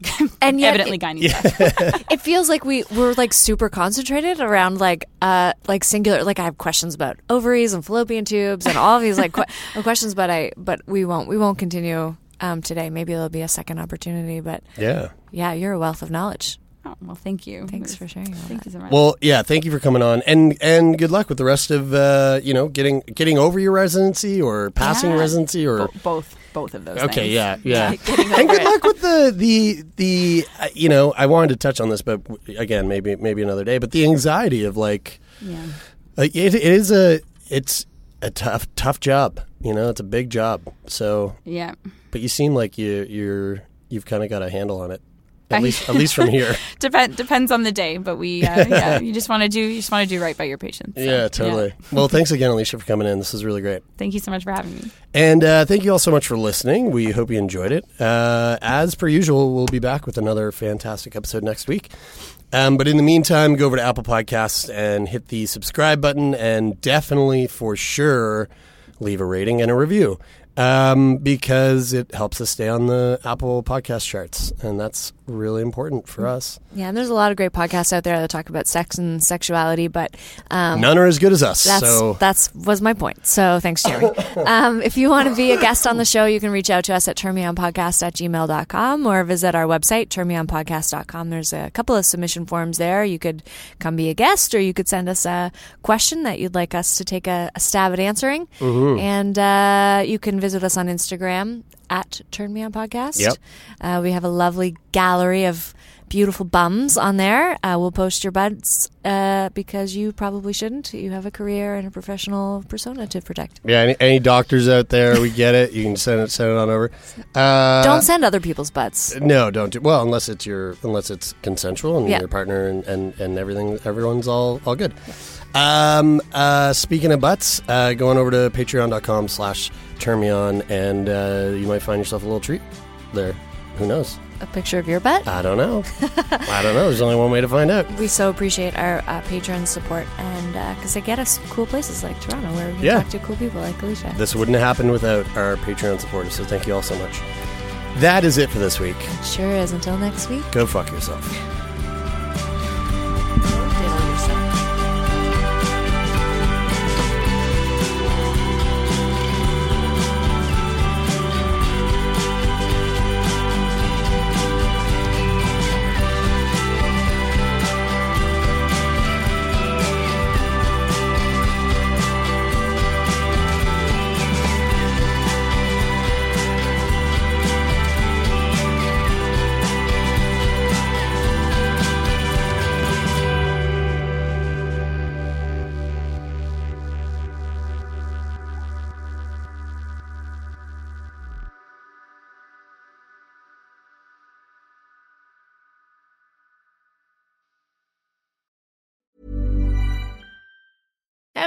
Speaker 3: And yet
Speaker 4: evidently
Speaker 3: it-
Speaker 4: gynae stuff.
Speaker 3: it feels like we we're like super concentrated around like uh like singular like I have questions about ovaries and fallopian tubes and all these like que- questions but I but we won't we won't continue um today maybe there'll be a second opportunity but
Speaker 1: Yeah.
Speaker 3: yeah you're a wealth of knowledge
Speaker 4: Oh, well, thank you.
Speaker 3: thanks for sharing all
Speaker 4: Thank
Speaker 3: that.
Speaker 4: you so much.
Speaker 1: Well, yeah. Thank you for coming on, and and good luck with the rest of uh, you know getting getting over your residency or passing
Speaker 4: Yeah.
Speaker 1: residency or.
Speaker 4: Bo- both both of those.
Speaker 1: Okay,
Speaker 4: things.
Speaker 1: yeah, yeah. And good luck with the the the uh, you know I wanted to touch on this, but again, maybe maybe another day. But the anxiety of like
Speaker 4: Yeah.
Speaker 1: Like it, it is a it's a tough tough job. You know, it's a big job. So,
Speaker 4: Yeah.
Speaker 1: but you seem like you you're you've kind of got a handle on it. At least at least from here.
Speaker 4: Depend depends on the day, but we uh, yeah, you just want to do you just want to do right by your patients. so,
Speaker 1: yeah, totally. Well, thanks again, Alicia, for coming in. This is really great.
Speaker 4: Thank you so much for having me.
Speaker 1: And uh, thank you all so much for listening. We hope you enjoyed it. Uh, as per usual, we'll be back with another fantastic episode next week. Um, but in the meantime, go over to Apple Podcasts and hit the subscribe button, and definitely for sure leave a rating and a review um, because it helps us stay on the Apple Podcast charts, and that's really important for us.
Speaker 3: yeah and there's a lot of great podcasts out there that talk about sex and sexuality but um
Speaker 1: None are as good as us.
Speaker 3: That's
Speaker 1: so
Speaker 3: that's was my point. So thanks, Jeremie. um, if you want to be a guest on the show, you can reach out to us at turnmeonpodcast at gmail.com or visit our website, turnmeonpodcast.com. There's a couple of submission forms there. You could come be a guest or you could send us a question that you'd like us to take a, a stab at answering.
Speaker 1: Mm-hmm.
Speaker 3: And uh, you can visit us on Instagram at Turn Me On Podcast.
Speaker 1: Yep.
Speaker 3: Uh, we have a lovely gallery of beautiful bums on there. Uh, we'll post your buds uh, because you probably shouldn't. You have a career and a professional persona to protect.
Speaker 1: yeah, any, any doctors out there, we get it. You can send it send it on over. Uh,
Speaker 3: Don't send other people's butts.
Speaker 1: No, don't do well unless it's your unless it's consensual and
Speaker 3: Yeah.
Speaker 1: your partner and, and, and everything. Everyone's all all good. Um, uh, speaking of butts, uh, going over to patreon.com slash turn me on and uh, you might find yourself a little treat there. Who knows?
Speaker 3: A picture of your butt.
Speaker 1: I don't know. I don't know. There's only one way to find out.
Speaker 3: We so appreciate our uh, patrons' support, and because they get us cool places like Toronto, where we can
Speaker 1: Yeah.
Speaker 3: talk to cool people like Alicia.
Speaker 1: This wouldn't have happened without our Patreon supporters. So thank you all so much. That is it for this week.
Speaker 3: sure is. Until next week.
Speaker 1: Go fuck yourself.